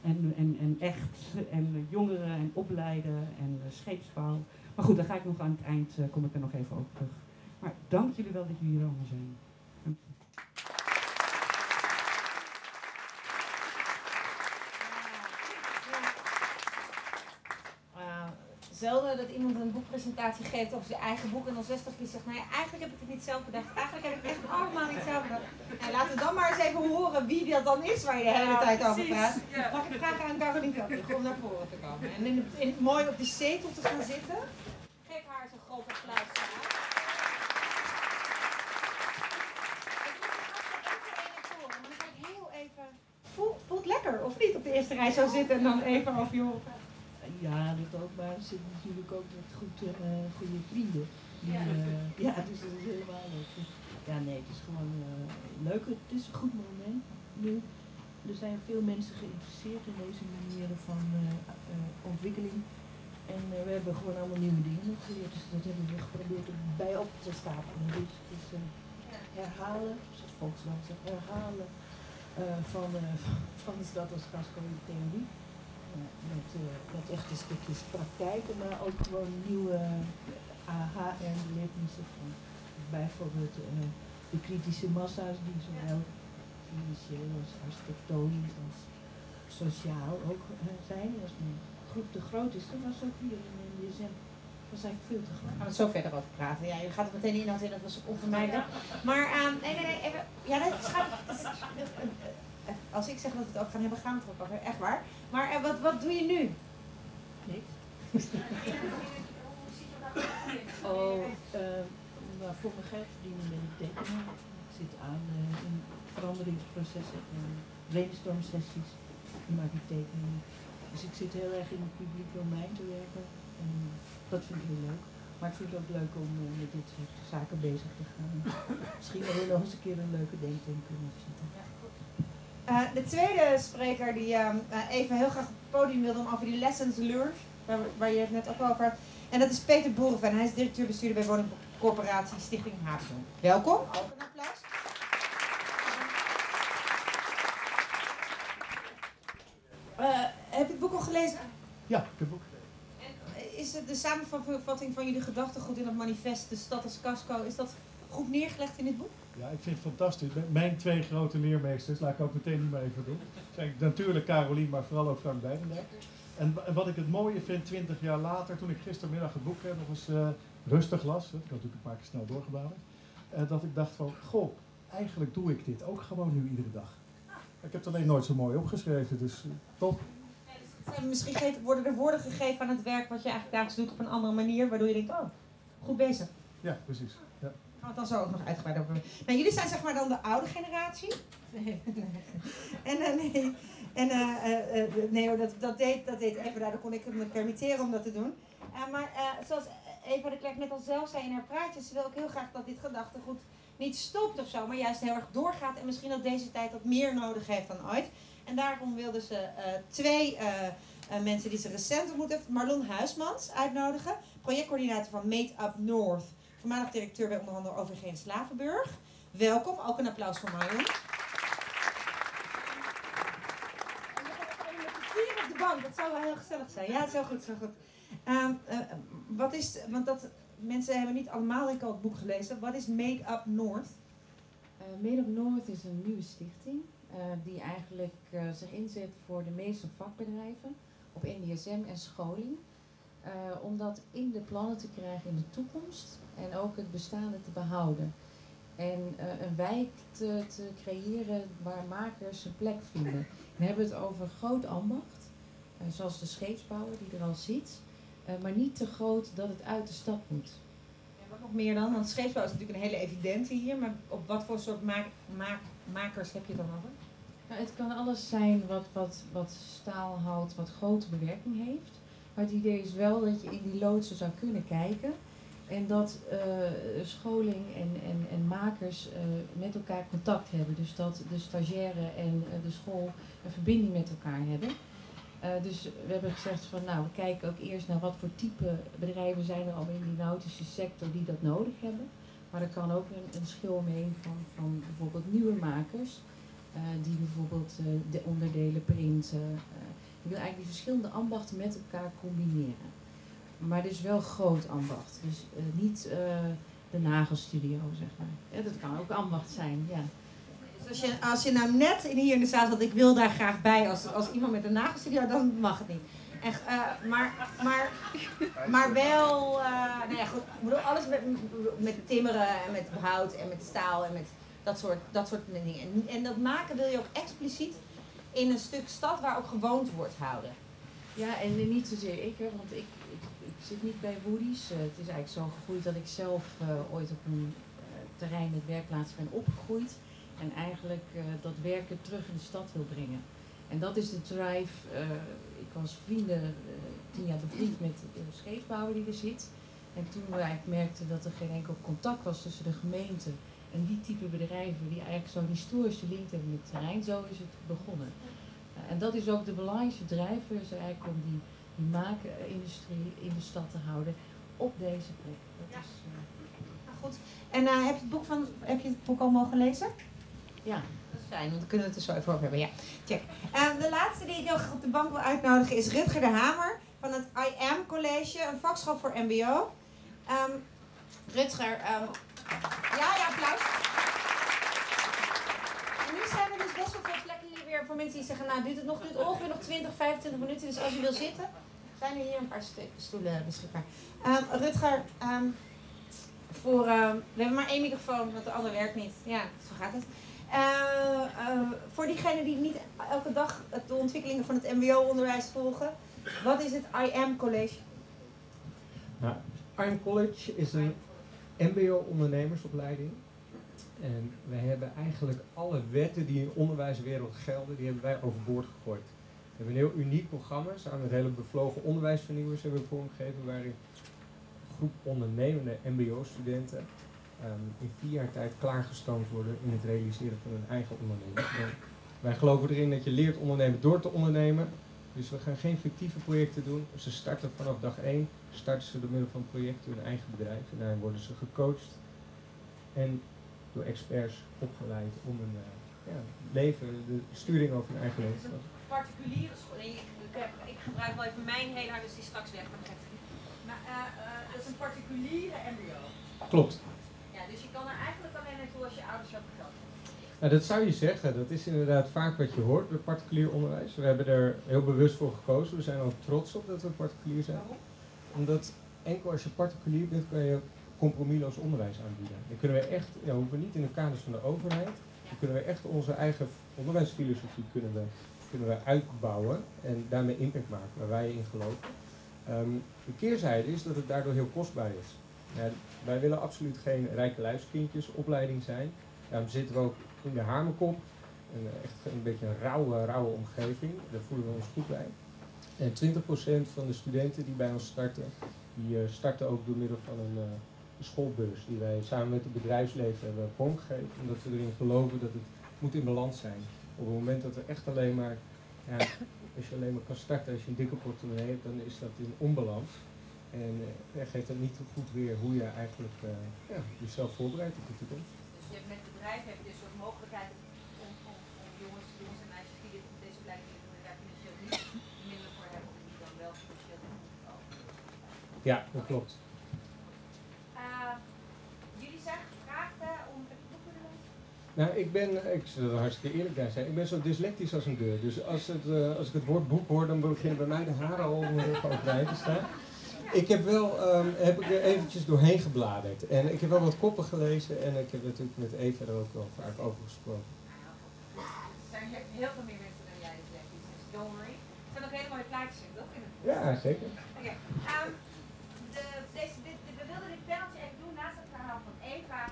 en, en, en echt. En jongeren en opleiden en uh, scheepsbouw. Maar goed, daar ga ik nog aan het eind, uh, kom ik er nog even over terug. Maar dank jullie wel dat jullie hier allemaal zijn. Dank je. Zelden dat iemand een boekpresentatie geeft over zijn eigen boek en dan 60 keer zegt, nou ja, eigenlijk heb ik het niet zelf bedacht. Eigenlijk heb ik het echt allemaal niet zelf bedacht. Nou, laten we dan maar eens even horen wie dat dan is waar je de hele tijd over praat. Ja. Mag ik vragen aan Caroline Velker om naar voren te komen. En in, in, mooi op de zetel te gaan zitten. Geef haar zo'n groot applaus. Voelt, voelt lekker, of niet, op de eerste rij zo zitten en dan even over je ja, dat ook, maar er zitten natuurlijk ook met goed, uh, goede vrienden. Die, uh, ja, dus dat is helemaal leuk. Ja, nee, het is gewoon uh, leuk. Het is een goed moment nu. Er zijn veel mensen geïnteresseerd in deze manieren van ontwikkeling. En we hebben gewoon allemaal nieuwe dingen geleerd. Dus dat hebben we geprobeerd bij op te stapelen. Dus het is herhalen, zoals Volksland zegt, herhalen van, van de stad als casco in theorie met, met echte stukjes praktijken, maar ook gewoon nieuwe aha-erlebnissen van bijvoorbeeld uh, de kritische massa's die zowel financieel als architectonisch als sociaal ook uh, zijn. Als een groep te groot is, dan was ook hier in de DSM. Dat was eigenlijk veel te groot. Gaan we zo verder over praten. Ja, je gaat er meteen inhoud in, dat was onvermijdelijk. Maar, uh, nee, nee, nee, even, ja, dat is, als ik zeg dat we het ook gaan hebben, gaan we het ook over. Echt waar. Maar uh, wat, wat doe je nu? Niks. oh, uh, maar voor mijn geld verdienen ben ik tekenen. Ik zit aan uh, in veranderingsprocessen en brainstorm sessies. Dan maak ik tekeningen. Dus ik zit heel erg in het publiek domein te werken. En dat vind ik heel leuk. Maar ik vind het ook leuk om uh, met dit soort zaken bezig te gaan. Misschien wel nog eens een keer een leuke denktank kunnen zitten. Uh, de tweede spreker die uh, even heel graag op het podium wilde om over die lessons learned, waar, waar je het net ook over had. En dat is Peter Boerenven. Hij is directeur-bestuurder bij woningcorporatie Stichting Haven. Welkom. Ook een applaus. Uh, heb je het boek al gelezen? Ja, ik heb het boek gelezen. En is de samenvatting van jullie gedachtegoed in het manifest, de stad als casco, is dat goed neergelegd in dit boek? Ja, ik vind het fantastisch. Mijn twee grote leermeesters, laat ik ook meteen niet meer even doen. Zijn natuurlijk Carolien, maar vooral ook Frank Beidendijk. En wat ik het mooie vind, twintig jaar later, toen ik gistermiddag het boek nog eens uh, rustig las, ik had natuurlijk een paar keer snel doorgebladerd, uh, dat ik dacht van, goh, eigenlijk doe ik dit ook gewoon nu iedere dag. Ik heb het alleen nooit zo mooi opgeschreven, dus uh, top. Zijn misschien worden er woorden gegeven aan het werk wat je eigenlijk dagelijks doet op een andere manier, waardoor je denkt, oh, goed bezig. Ja, precies. Gaan we het dan zo ook nog uitgebreid over hebben. Nou, jullie zijn zeg maar dan de oude generatie. Nee. en uh, nee, en, uh, uh, nee hoor, dat, dat, deed, dat deed Eva, daar kon ik me permitteren om dat te doen. maar zoals Eva de Klerk net al zelf zei in haar praatjes, ze wil ook heel graag dat dit gedachtegoed niet stopt of zo, maar juist heel erg doorgaat en misschien dat deze tijd wat meer nodig heeft dan ooit. En daarom wilden ze twee mensen die ze recent ontmoet heeft, Marlon Huismans, uitnodigen, projectcoördinator van Made Up North voormalig directeur bij onderhandel OVG Slavenburg. Welkom, ook een applaus voor Marlon. En op de bank, dat zou wel heel gezellig zijn. Ja, zo goed, zo goed. Um, uh, wat is, want dat, mensen hebben niet allemaal ik al het boek gelezen. Wat is Made Up North? Uh, Made Up North is een nieuwe stichting uh, die eigenlijk zich inzet voor de meeste vakbedrijven op NDSM en scholing. Uh, om dat in de plannen te krijgen in de toekomst en ook het bestaande te behouden. En uh, een wijk te, te, creëren waar makers een plek vinden. We hebben het over groot ambacht, uh, zoals de scheepsbouwer die er al zit, maar niet te groot dat het uit de stad moet. En wat nog meer dan? Want scheepsbouw is natuurlijk een hele evidente hier, maar op wat voor soort maak, maak, makers heb je dan over? Nou, het kan alles zijn wat, wat, wat staal houdt, wat grote bewerking heeft. Maar het idee is wel dat je in die loodsen zou kunnen kijken. En dat uh, scholing en, en, en makers uh, met elkaar contact hebben. Dus dat de stagiaire en uh, de school een verbinding met elkaar hebben. dus we hebben gezegd van nou, we kijken ook eerst naar wat voor type bedrijven zijn er al in die nautische sector die dat nodig hebben. Maar er kan ook een, een schil omheen van, van bijvoorbeeld nieuwe makers. die bijvoorbeeld de onderdelen printen, je wil eigenlijk die verschillende ambachten met elkaar combineren. Maar dus wel groot ambacht. Dus uh, niet uh, de nagelstudio, zeg maar. Dat kan ook ambacht zijn, ja. Dus als je, als je nou net hier in de zaal zat, ik wil daar graag bij als, als iemand met een nagelstudio, dan mag het niet. En, uh, maar, maar, maar wel, nou ja, goed, ik bedoel, alles met, met timmeren en met hout en met staal en met dat soort, dat soort dingen. En, en dat maken wil je ook expliciet in een stuk stad waar ook gewoond wordt houden. Ja, en niet zozeer ik, want ik, ik, zit niet bij Woody's. Uh, het is eigenlijk zo gegroeid dat ik zelf uh, ooit op een uh, terrein met werkplaats ben opgegroeid. En eigenlijk dat werken terug in de stad wil brengen. En dat is de drive. ik was vrienden, tien jaar bevriend met de scheepsbouwer die er zit. En toen we eigenlijk merkten dat er geen enkel contact was tussen de gemeente en die type bedrijven die eigenlijk zo'n historische link hebben met het terrein, zo is het begonnen. Uh, en dat is ook de belangrijkste drijver, is eigenlijk om die, die maakindustrie in de stad te houden op deze plek. Dat ja. is, uh... nou, goed. En uh, heb, je het boek van, heb je het boek al mogen lezen? Ja. Dat is fijn, want dan kunnen we het er zo even over hebben. Ja, check. de laatste die ik heel graag op de bank wil uitnodigen is Rutger de Hamer van het I Am College, een vakschool voor MBO. Um, Rutger, um, ja, ja, applaus. Nu zijn er dus best wel veel plekken hier weer voor mensen die zeggen, nou duurt het nog, duurt ongeveer nog 20, 25 minuten. Dus als je wil zitten, zijn er hier een paar stoelen beschikbaar. Um, Rutger, um, voor, uh, we hebben maar één microfoon, want de andere werkt niet. Ja, zo gaat het. Uh, uh, voor diegenen die niet elke dag de ontwikkelingen van het mbo-onderwijs volgen, wat is het I Am College? Nou, I Am College is een MBO-ondernemersopleiding. En wij hebben eigenlijk alle wetten die in de onderwijswereld gelden, die hebben wij overboord gegooid. We hebben een heel uniek programma, samen met hele bevlogen onderwijsvernieuwers hebben we vormgegeven, waarin een groep ondernemende MBO-studenten um, in vier jaar tijd klaargestoomd worden in het realiseren van hun eigen onderneming. Wij geloven erin dat je leert ondernemen door te ondernemen. Dus we gaan geen fictieve projecten doen. Ze starten vanaf dag 1 starten ze door middel van projecten hun eigen bedrijf. En daarin worden ze gecoacht en door experts opgeleid om een uh, ja, leven, de sturing over hun eigen leven te Particuliere school. Ik, ik, gebruik wel even mijn hele dus die straks weg, dat niet. Maar uh, uh, dat is een particuliere MBO. Klopt. Ja, dus je kan er eigenlijk alleen naartoe als je ouders geld dat zou je zeggen. Dat is inderdaad vaak wat je hoort bij particulier onderwijs. We hebben er heel bewust voor gekozen. We zijn ook trots op dat we particulier zijn. Omdat enkel als je particulier bent, kan je compromisloos onderwijs aanbieden. Dan kunnen we echt, ja, hoeven niet in de kaders van de overheid, dan kunnen we echt onze eigen onderwijsfilosofie kunnen we, kunnen we uitbouwen en daarmee impact maken waar wij in geloven. Ehm, de keerzijde is dat het daardoor heel kostbaar is. Wij willen absoluut geen rijke luiskindjes opleiding zijn. Daarom zitten we ook in de Hamerkop. Een, echt een beetje een rauwe, rauwe omgeving. Daar voelen we ons goed bij. En 20% van de studenten die bij ons starten, die uh, starten ook door middel van een, uh, schoolbeurs die wij samen met het bedrijfsleven hebben vormgegeven. Omdat we erin geloven dat het moet in balans zijn. Op het moment dat er echt alleen maar, als je alleen maar kan starten als je een dikke portemonnee hebt, dan is dat in onbalans. En uh, geeft dat niet goed weer hoe je eigenlijk jezelf voorbereidt op de toekomst. Dus je met bedrijven heb je een soort mogelijkheid om, om, om jongens, jongens en meisjes die dit, deze opleiding niet doen, daar financieel niet middelen voor hebben, om die dan wel financieel te doen. Ja, dat klopt. Uh, jullie zijn gevraagd uh, om? Nou, ik ben, ik zal er hartstikke eerlijk bij zijn, ik ben zo dyslectisch als een deur. Dus als, het, uh, als ik het woord boek hoor, dan beginnen bij mij de haren al om overeind te staan. Ik heb wel, um, heb ik er eventjes doorheen gebladerd. En ik heb wel wat koppen gelezen en ik heb natuurlijk met Eva er ook wel vaak over gesproken. Er zijn heel veel meer mensen dan jij dyslectisch, dus don't worry. Er zijn ook hele mooie plaatjes in, toch? Ja, zeker. Oké. Okay. Um, de, deze, dit, de, we wilden dit paneltje even doen naast het verhaal van Eva.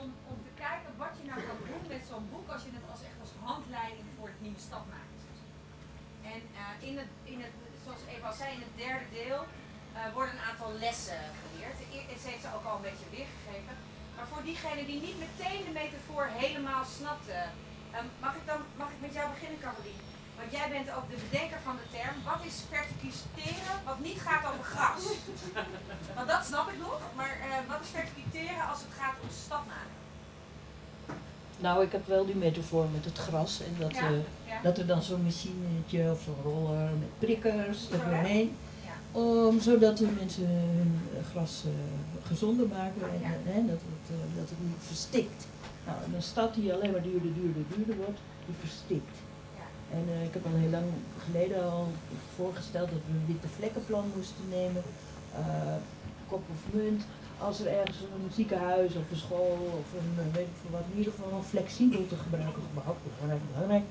Om, om te kijken wat je nou kan doen met zo'n boek als je het als echt als handleiding voor het nieuwe stapmaken ziet. En uh, in het, in het, zoals Eva zei, in het derde deel worden een aantal lessen geleerd. Ze heeft ze ook al een beetje weergegeven. Maar voor diegene die niet meteen de metafoor helemaal snapte, um, mag, ik dan, mag ik met jou beginnen, Carolien? Want jij bent ook de bedenker van de term. Wat is verticiteren wat niet gaat over gras? Want dat snap ik nog. Maar uh, wat is verticiteren als het gaat om stapnamen? Nou, ik heb wel die metafoor met het gras. En dat, Ja, uh, ja. dat er dan zo'n machinetje of zo'n roller met prikkers eromheen. Om, zodat de mensen hun eh, gras eh, gezonder maken en Ja. eh, hè, dat, het, dat het niet verstikt. Nou, en een stad die alleen maar duurder, duurder, duurder wordt, die verstikt. Ja. En ik heb al heel lang geleden al voorgesteld dat we een witte vlekkenplan moesten nemen. kop of munt. Als er ergens een ziekenhuis of een school of een weet ik veel wat, in ieder geval flexibel te gebruiken gebouw, belangrijk, belangrijk.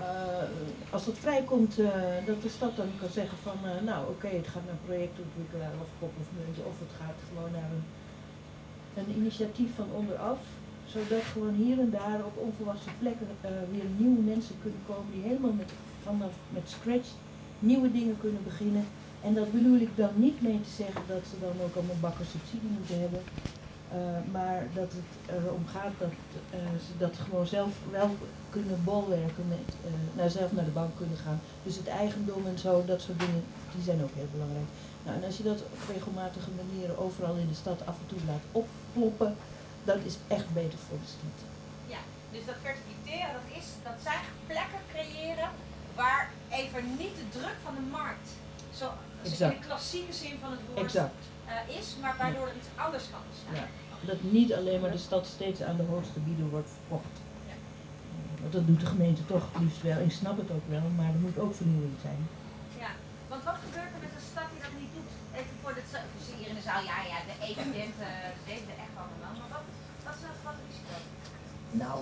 Eh, als dat vrijkomt, eh, dat de stad dan kan zeggen van, eh, nou oké, het gaat naar projectontwikkelaar of kop of munt, of het gaat gewoon naar een, een initiatief van onderaf, zodat gewoon hier en daar op onvolwassen plekken weer nieuwe mensen kunnen komen die helemaal met, vanaf met scratch nieuwe dingen kunnen beginnen. En dat bedoel ik dan niet mee te zeggen dat ze dan ook allemaal bakken subsidie moeten hebben. Eh, maar dat het erom gaat dat eh, ze dat gewoon zelf wel kunnen bolwerken, met, eh, nou, zelf naar de bank kunnen gaan. Dus het eigendom en zo, dat soort dingen, die zijn ook heel belangrijk. Nou, en als je dat op regelmatige manieren overal in de stad af en toe laat opploppen, dat is echt beter voor de stad. Ja, dus dat verticiteren, dat, is, dat zijn plekken creëren waar even niet de druk van de markt, zo, in de klassieke zin van het woord, Exact. Eh, is, maar waardoor er iets anders kan ontstaan. Ja. Dat niet alleen maar de stad steeds aan de hoogste bieder wordt verkocht. Ja. Want dat doet de gemeente toch liefst wel. Ik snap het ook wel, maar er moet ook vernieuwing zijn. Ja, want wat gebeurt er met een stad die dat niet doet? Even voor de, we zien hier in de zaal, ja, ja, de evidente, de, de echt man, maar wat, wat is nou het grote risico? Nou,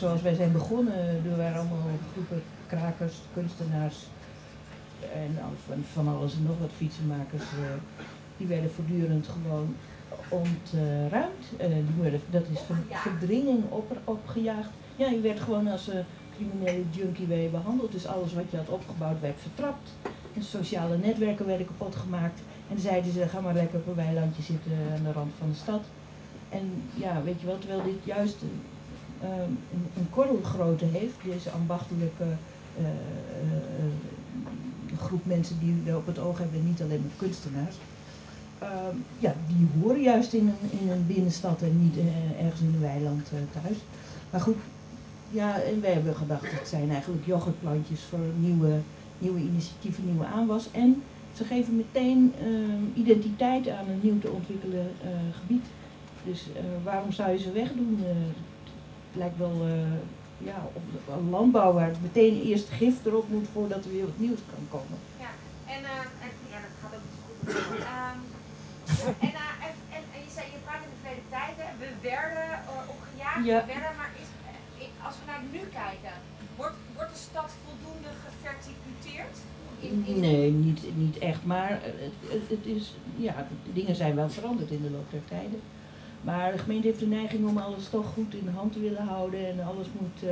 zoals wij zijn begonnen, er waren allemaal groepen krakers, kunstenaars en van, van alles en nog wat fietsenmakers. Eh, die werden voortdurend gewoon ontruimd. Eh, die werden, dat is ver- verdringing op, opgejaagd. Ja, je werd gewoon als een criminele junkie weer behandeld. Dus alles wat je had opgebouwd werd vertrapt. En sociale netwerken werden kapot gemaakt. En zeiden ze, ga maar lekker op een weilandje zitten aan de rand van de stad. En ja, weet je wel, terwijl dit juist een, ehm, een, een korrelgrootte heeft, deze ambachtelijke eh, eh, groep mensen die we op het oog hebben, niet alleen maar kunstenaars. Ehm, ja, die horen juist in een, in een binnenstad en niet eh, ergens in een weiland eh, thuis. Maar goed, ja, en wij hebben gedacht, het zijn eigenlijk yoghurtplantjes voor nieuwe, nieuwe initiatieven, nieuwe aanwas. En ze geven meteen ehm, identiteit aan een nieuw te ontwikkelen eh, gebied. Dus waarom zou je ze wegdoen? Het lijkt wel ja, op een landbouw waar het meteen eerst gif erop moet voordat er weer wat nieuws kan komen. Ja, en, ja, dat gaat ook goed. Eh, en, en, je zei, je praat in de verleden tijden, we werden eh, opgejaagd, we werden, maar is, eh, als we naar nu kijken, wordt, wordt de stad voldoende geverticuteerd? Nee, niet, niet echt, maar het, het is, ja, dingen zijn wel veranderd in de loop der tijden. Maar de gemeente heeft de neiging om alles toch goed in de hand te willen houden en alles moet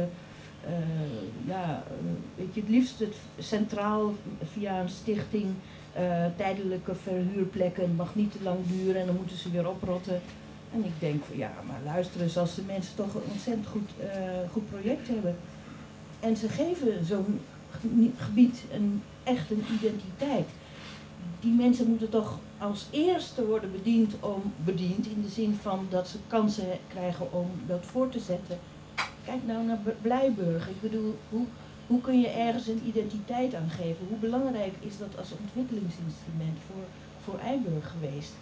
ja, eh, weet je, het liefst het centraal via een stichting. eh, tijdelijke verhuurplekken, het mag niet te lang duren en dan moeten ze weer oprotten. En ik denk van ja, maar luister eens, als de mensen toch een ontzettend goed, eh, goed project hebben. En ze geven zo'n ge- gebied een, echt een identiteit. Die mensen moeten toch als eerste worden bediend, om, bediend in de zin van dat ze kansen krijgen om dat voor te zetten. Kijk nou naar Blijburg. Ik bedoel, hoe, hoe kun je ergens een identiteit aan geven? Hoe belangrijk is dat als ontwikkelingsinstrument voor, voor Eiburg geweest?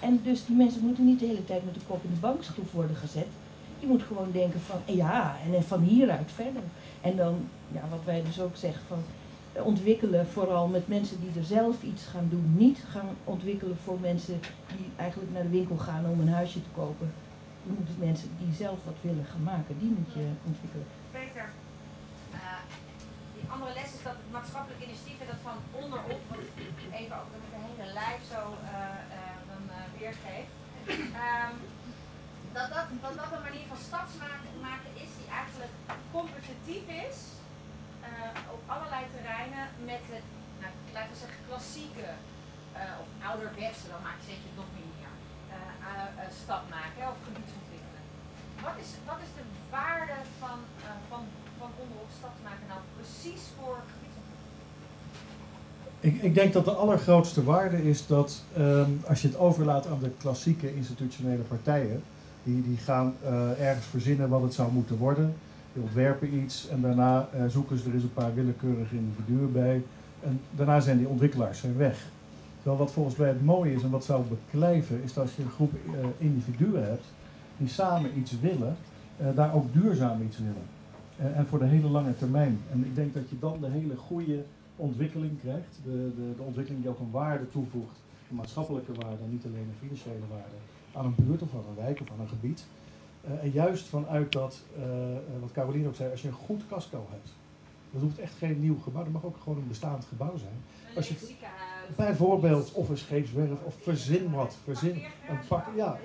En dus die mensen moeten niet de hele tijd met de kop in de bankschroef worden gezet. Je moet gewoon denken van ja, en van hieruit verder. En dan, ja, wat wij dus ook zeggen van eh, ontwikkelen vooral met mensen die er zelf iets gaan doen. Niet gaan ontwikkelen voor mensen die eigenlijk naar de winkel gaan om een huisje te kopen. Je het mensen die zelf wat willen gaan maken, die moet je ontwikkelen. Peter, eh, die andere les is dat het maatschappelijk initiatief en dat van onderop, wat even ook met de hele lijf zo eh, eh, dan eh, ehm, dat, dat, dat dat een manier van stadsmaken maken is die eigenlijk competitief is op allerlei terreinen met het, nou, laten we zeggen, klassieke of ouderwetse, dan maak je het nog meer eh, stad maken of gebiedsontwikkelen. Wat is, wat is de waarde van, eh, van, van onderop stadsmaken nou precies voor? Ik, ik denk dat de allergrootste waarde is dat ehm, als je het overlaat aan de klassieke institutionele partijen, die, die gaan eh, ergens verzinnen wat het zou moeten worden. Die ontwerpen iets en daarna zoeken ze er eens een paar willekeurige individuen bij. En daarna zijn die ontwikkelaars zijn weg. Terwijl wat volgens mij het mooie is en wat zou beklijven, is dat als je een groep eh, individuen hebt die samen iets willen, eh, daar ook duurzaam iets willen. Eh, en voor de hele lange termijn. En ik denk dat je dan de hele goede ontwikkeling krijgt. De, de, de ontwikkeling die ook een waarde toevoegt, een maatschappelijke waarde, en niet alleen een financiële waarde, aan een buurt of aan een wijk of aan een gebied. En juist vanuit dat, wat Caroline ook zei, als je een goed casco hebt, dat hoeft echt geen nieuw gebouw, dat mag ook gewoon een bestaand gebouw zijn. Als je. Bijvoorbeeld, of een scheepswerf, of verzin wat, verzin een pak, ja.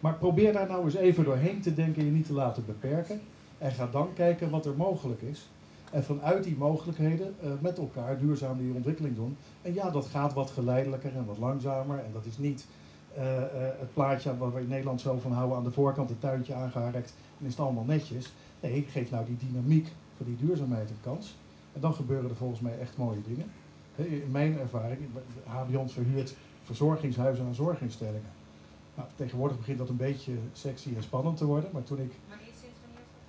Maar probeer daar nou eens even doorheen te denken en je niet te laten beperken. En ga dan kijken wat er mogelijk is. En vanuit die mogelijkheden eh, met elkaar duurzaam die ontwikkeling doen. En ja, dat gaat wat geleidelijker en wat langzamer. En dat is niet eh, eh, het plaatje waar we in Nederland zo van houden aan de voorkant, het tuintje aangeharkt. En is het allemaal netjes. Nee, geef nou die dynamiek voor die duurzaamheid een kans. En dan gebeuren er volgens mij echt mooie dingen. In mijn ervaring, HBO's verhuurt verzorgingshuizen aan zorginstellingen. Nou, tegenwoordig begint dat een beetje sexy en spannend te worden. Maar toen ik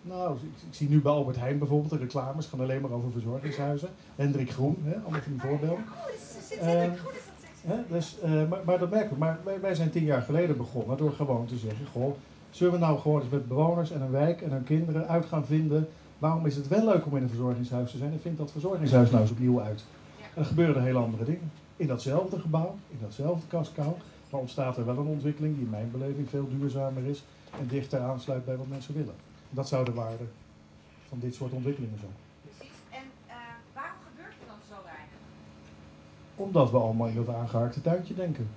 nou, ik, ik zie nu bij Albert Heijn bijvoorbeeld, de reclames gaan alleen maar over verzorgingshuizen. Hendrik Groen, hè, allemaal van die voorbeelden. Oh, Ehm, is dat sexy. Hè, dus, eh, maar, maar dat merken we. Maar wij, wij zijn tien jaar geleden begonnen door gewoon te zeggen, goh, zullen we nou gewoon eens met bewoners en een wijk en hun kinderen uit gaan vinden, waarom is het wel leuk om in een verzorgingshuis te zijn en vindt dat verzorgingshuis nou eens opnieuw uit. En dan gebeuren er hele andere dingen. In datzelfde gebouw, in datzelfde casco, maar ontstaat er wel een ontwikkeling die in mijn beleving veel duurzamer is en dichter aansluit bij wat mensen willen. Dat zou de waarde van dit soort ontwikkelingen zijn. Precies. En eh, waarom gebeurt er dan zo weinig? Omdat we allemaal in dat aangehaakte tuintje denken.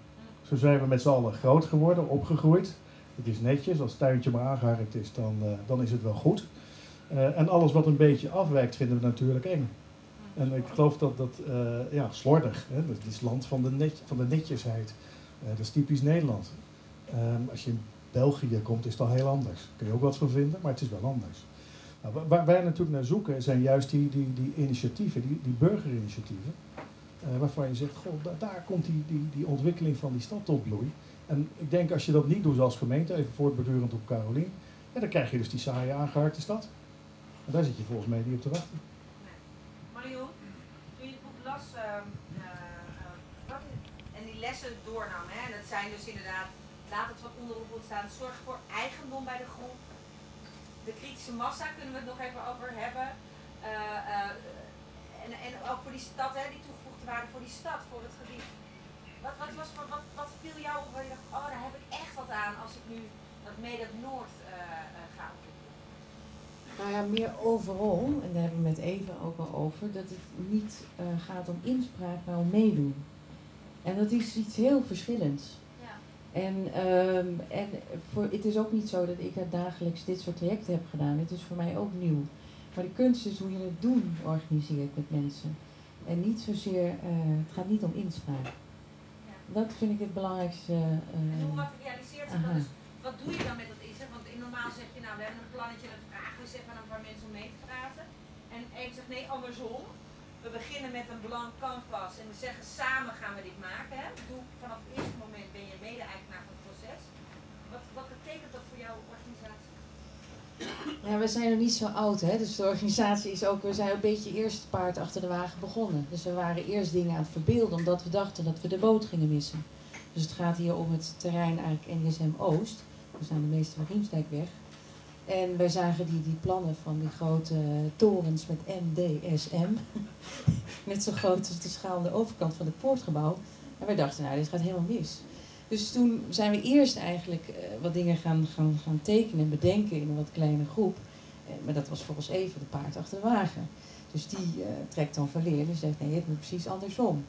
Zo zijn we met z'n allen groot geworden, opgegroeid. Het is netjes, als het tuintje maar aangehaakt is, dan, eh, dan is het wel goed. Eh, en alles wat een beetje afwijkt, vinden we natuurlijk eng. En ik geloof dat dat, eh, ja, slordig, hè? dat is land van de, net, van de netjesheid. Eh, dat is typisch Nederland. Ehm, als je in België komt, is het al heel anders. Kun je ook wat van vinden, maar het is wel anders. Nou, wa- waar wij natuurlijk naar zoeken, zijn juist die, die, die initiatieven, die, die burgerinitiatieven. eh, waarvan je zegt, goh, da- daar komt die, die, die ontwikkeling van die stad tot bloei. En ik denk als je dat niet doet als gemeente, even voortbordurend op Carolien, ja, dan krijg je dus die saaie aangeharkte stad. En daar zit je volgens mij niet op te wachten. Ehm, eh, eh, wat en die lessen doornam, hè, en dat zijn dus inderdaad, laat het van onderop ontstaan, zorg voor eigendom bij de grond. De kritische massa kunnen we het nog even over hebben. Eh, en, en ook voor die stad, hè, die toegevoegde waarde voor die stad, voor het gebied. Wat, wat, was, wat, wat viel jou op waar je dacht, oh daar heb ik echt wat aan als ik nu dat Mede Noord? Nou ja, meer overal, en daar hebben we met Eva ook al over, dat het niet eh, gaat om inspraak, maar om meedoen. En dat is iets heel verschillends. Ja. En, ehm, en voor, het is ook niet zo dat ik dagelijks dit soort trajecten heb gedaan. Het is voor mij ook nieuw. Maar de kunst is hoe je het doen organiseert met mensen. En niet zozeer, eh, het gaat niet om inspraak. Ja. Dat vind ik het belangrijkste. eh, En hoe materialiseert zich dat? Dus wat doe je dan met dat inzicht? Want in normaal zeg je, nou, we hebben een plannetje, dan even aan een paar mensen om mee te praten. En even zegt, nee, andersom. We beginnen met een blank canvas en we zeggen, samen gaan we dit maken. Hè? Bedoel, vanaf het eerste moment ben je mede-eigenaar van het proces. Wat, wat betekent dat voor jouw organisatie? Ja, we zijn nog niet zo oud, hè? dus de organisatie is ook, we zijn een beetje eerst paard achter de wagen begonnen. Dus we waren eerst dingen aan het verbeelden, omdat we dachten dat we de boot gingen missen. Dus het gaat hier om het terrein eigenlijk NSM Oost, dus aan de meeste van Riemsdijkweg. En wij zagen die, die plannen van die grote torens met MDSM, net zo groot als de schaal aan de overkant van het poortgebouw. En wij dachten, nou, dit gaat helemaal mis. Dus toen zijn we eerst eigenlijk eh, wat dingen gaan, gaan, gaan tekenen en bedenken in een wat kleine groep. Eh, maar dat was volgens even de paard achter de wagen. Dus die eh, trekt dan verleer en zegt nee, het moet precies andersom.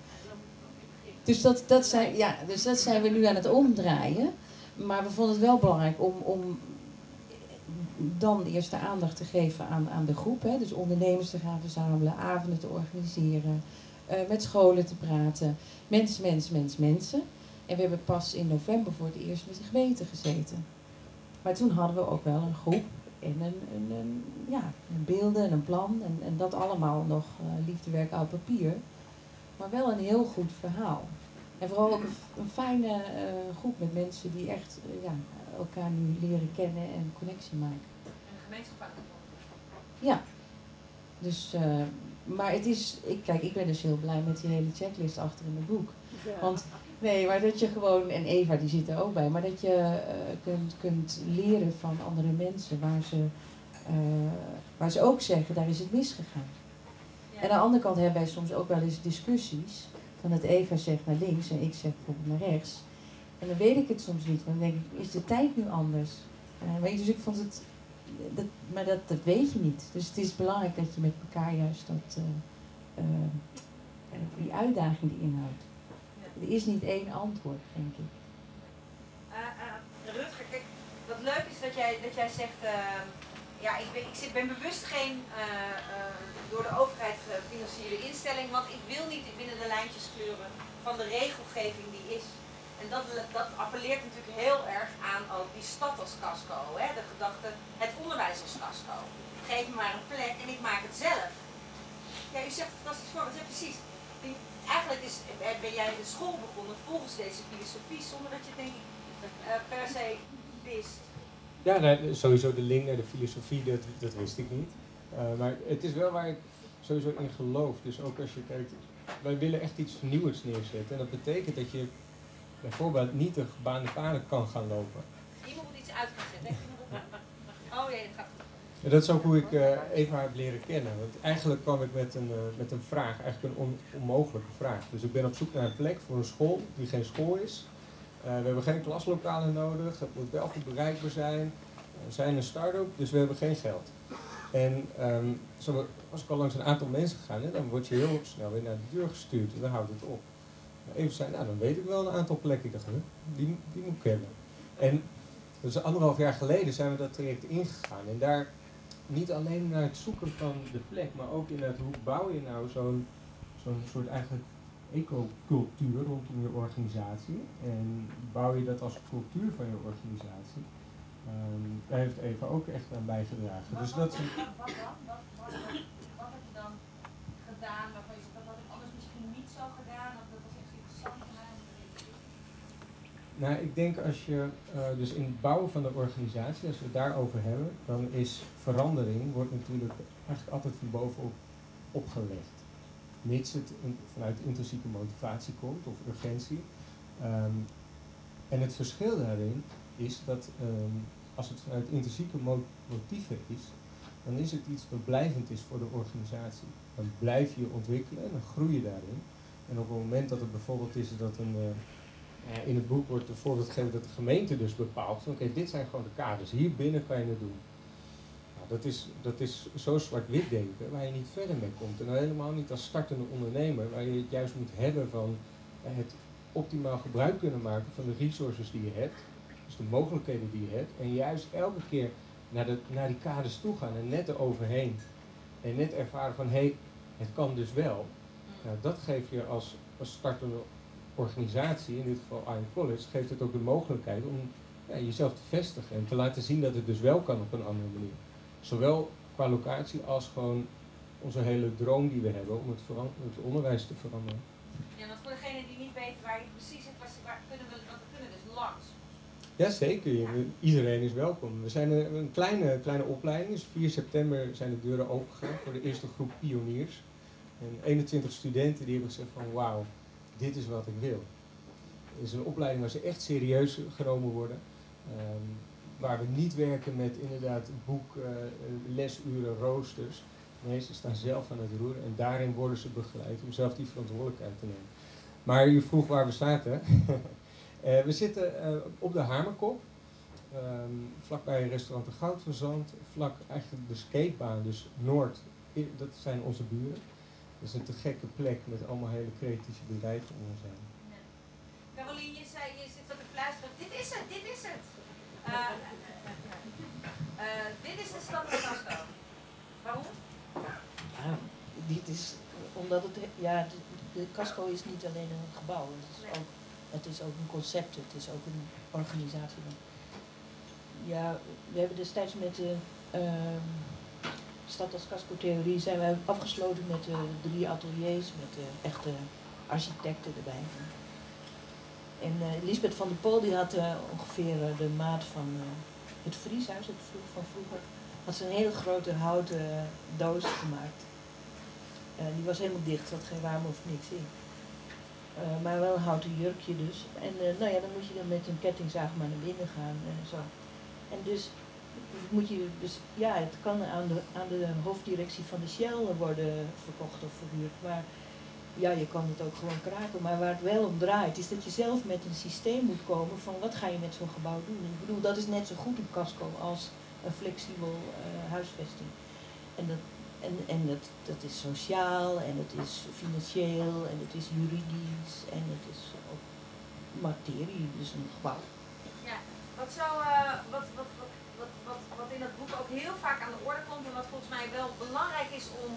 Dus dat, dat, zijn, ja, dus dat zijn we nu aan het omdraaien. Maar we vonden het wel belangrijk om, om dan eerst de aandacht te geven aan, aan de groep. Hè? Dus ondernemers te gaan verzamelen, avonden te organiseren, eh, met scholen te praten. Mens, mens, mens, mensen. En we hebben pas in november voor het eerst met de gemeente gezeten. Maar toen hadden we ook wel een groep en een, een, ja, een beelden en een plan. En, en dat allemaal nog eh, liefdewerk oud papier. Maar wel een heel goed verhaal. En vooral ook een, fijne eh, groep met mensen die echt ja, elkaar nu leren kennen en connectie maken. Uitgevonden. Ja. Dus, eh, maar het is, ik, kijk, ik ben dus heel blij met die hele checklist achter in het boek. Want nee, maar dat je gewoon, en Eva die zit er ook bij, maar dat je eh, kunt, kunt leren van andere mensen waar ze, eh, waar ze ook zeggen, daar is het misgegaan. En aan de andere kant hebben wij soms ook wel eens discussies. Van dat Eva zegt naar links en ik zeg bijvoorbeeld naar rechts. En dan weet ik het soms niet. Want dan denk ik, is de tijd nu anders? Weet je, dus ik vond het... Dat, maar dat, dat weet je niet. Dus het is belangrijk dat je met elkaar juist dat, eh, eh, eh, die uitdaging die inhoudt. Er is niet één antwoord, denk ik. Rutger, kijk, wat leuk is dat jij, dat jij zegt, ja, ik ben, ik zit, ben bewust geen door de overheid gefinancierde instelling, want ik wil niet binnen de lijntjes kleuren van de regelgeving die is. En dat, dat appelleert natuurlijk heel erg aan ook die stad als casco, hè? de gedachte, het onderwijs als casco. Geef me maar een plek en ik maak het zelf. Ja, u zegt fantastisch voor, ja, precies. Die- Eigenlijk is, ben jij de school begonnen volgens deze filosofie, zonder dat je denk ik eh, per se wist. Ja, sowieso de link naar de filosofie, dat, dat wist ik niet. Eh, maar het is wel waar ik sowieso in geloof. Dus ook als je kijkt, wij willen echt iets nieuws neerzetten. En dat betekent dat je bijvoorbeeld niet de gebaande paden kan gaan lopen. Iemand moet iets uit gaan zetten. Oh ja, dat gaat goed. En dat is ook hoe ik eh, Eva heb leren kennen. Want eigenlijk kwam ik met een, eh, met een vraag, eigenlijk een on- onmogelijke vraag. Dus ik ben op zoek naar een plek voor een school die geen school is. Eh, we hebben geen klaslokalen nodig, het moet wel goed bereikbaar zijn. We zijn een start-up, dus we hebben geen geld. En ehm, zo was ik al langs een aantal mensen gegaan, hè, dan word je heel snel weer naar de deur gestuurd en dan houdt het op. Even zei, nou dan weet ik wel een aantal plekken. Huh, die, die moet ik kennen. En dus anderhalf jaar geleden zijn we dat traject ingegaan. En daar niet alleen naar het zoeken van de plek, maar ook inderdaad hoe bouw je nou zo'n soort eigenlijk ecocultuur rondom je organisatie. En bouw je dat als cultuur van je organisatie. Ehm, daar heeft Eva ook echt aan bijgedragen. Dus dat Wat dan? Wat, wat, wat heb je dan gedaan waarvan je zegt, dat had ik anders misschien niet zo gedaan, of dat was echt interessant voor mij om te weten? Nou, ik denk als je eh, dus in het bouwen van de organisatie, als we het daarover hebben, dan is verandering wordt natuurlijk eigenlijk altijd van bovenop opgelegd. Mits het in- vanuit intrinsieke motivatie komt of urgentie. Ehm, en het verschil daarin is dat ehm, als het vanuit intrinsieke mo- motieven is, dan is het iets wat blijvend is voor de organisatie. Dan blijf je ontwikkelen en dan groei je daarin. En op het moment dat het bijvoorbeeld is dat een, eh, in het boek wordt een voorbeeld gegeven dat de gemeente dus bepaalt, van, oké, dit zijn gewoon de kaders, hier binnen kan je het doen. Nou, dat is, dat is zo zwart-wit denken waar je niet verder mee komt. En helemaal niet als startende ondernemer, waar je het juist moet hebben van eh, het optimaal gebruik kunnen maken van de resources die je hebt. Dus de mogelijkheden die je hebt. En juist elke keer naar, de, naar die kaders toe gaan en net eroverheen. En net ervaren van hé, hey, het kan dus wel. Nou, dat geeft je als, als startende organisatie, in dit geval Iron College, geeft het ook de mogelijkheid om ja, jezelf te vestigen en te laten zien dat het dus wel kan op een andere manier. Zowel qua locatie als gewoon onze hele droom die we hebben om het, het onderwijs te veranderen. Ja, want voor degene die niet weten waar je precies zit, waar, kunnen we, want we kunnen dus langs. Jazeker, iedereen is welkom. We zijn een, een, kleine, kleine opleiding, dus 4 september zijn de deuren opengegaan voor de eerste groep pioniers. En 21 studenten die hebben gezegd van wauw, dit is wat ik wil. Het is een opleiding waar ze echt serieus genomen worden. Um, waar we niet werken met inderdaad boek, uh, lesuren, roosters. Nee, ze staan zelf aan het roer en daarin worden ze begeleid om zelf die verantwoordelijkheid te nemen. Maar je vroeg waar we zaten. uh, we zitten uh, op de Hamerkop, um, vlakbij restaurant De Goud van Zand, vlak eigenlijk de skatebaan, dus Noord, dat zijn onze buren. Dat is een te gekke plek met allemaal hele creatieve bedrijven om ons heen. Caroline, je zei, je zit wat te fluisteren. Dit is het, dit is het. Uh, uh, dit is de stad van Casco. Waarom? Ja, dit is omdat het, ja, de, de Casco is niet alleen een gebouw. Het is, ook, het is ook een concept, het is ook een organisatie. Ja, we hebben destijds met de uh, stad als Casco-theorie zijn wij afgesloten met de drie ateliers, met de echte architecten erbij. En uh, Lisbeth van der Pol die had uh, ongeveer uh, de maat van het Vrieshuis, het vroeg, van vroeger, had ze een hele grote houten doos gemaakt. die was helemaal dicht, zat geen warm of niks in. maar wel een houten jurkje dus. En nou ja, dan moet je dan met een kettingzaag maar naar binnen gaan en zo. En dus moet je, dus ja, het kan aan de, aan de hoofddirectie van de Shell worden verkocht of verhuurd. Maar ja, je kan het ook gewoon kraken. Maar waar het wel om draait, is dat je zelf met een systeem moet komen van wat ga je met zo'n gebouw doen. Ik bedoel, dat is net zo goed een casco als een flexibel uh, huisvesting. En, dat, en, en dat, dat is sociaal, en het is financieel, en het is juridisch, en het is ook materie, dus een gebouw. Ja, wat zou, uh, wat, wat, wat, wat, in dat boek ook heel vaak aan de orde komt, en wat volgens mij wel belangrijk is om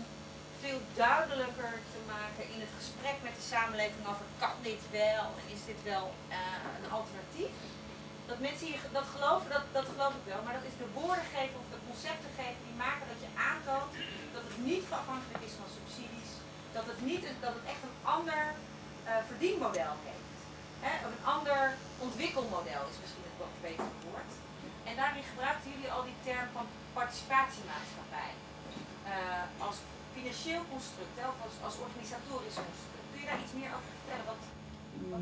veel duidelijker te maken in het gesprek met de samenleving over kan dit wel en is dit wel uh, een alternatief. Dat mensen hier dat geloven, dat, dat geloof ik wel, maar dat is de woorden geven of de concepten geven die maken dat je aantoont dat het niet afhankelijk is van subsidies, dat het, niet, dat het echt een ander uh, verdienmodel heeft. Hè? Of een ander ontwikkelmodel is misschien het wat beter woord. En daarin gebruikten jullie al die term van participatiemaatschappij. Uh, als financieel construct, of als, als organisatorisch construct. Kun je daar iets meer over vertellen? Wat,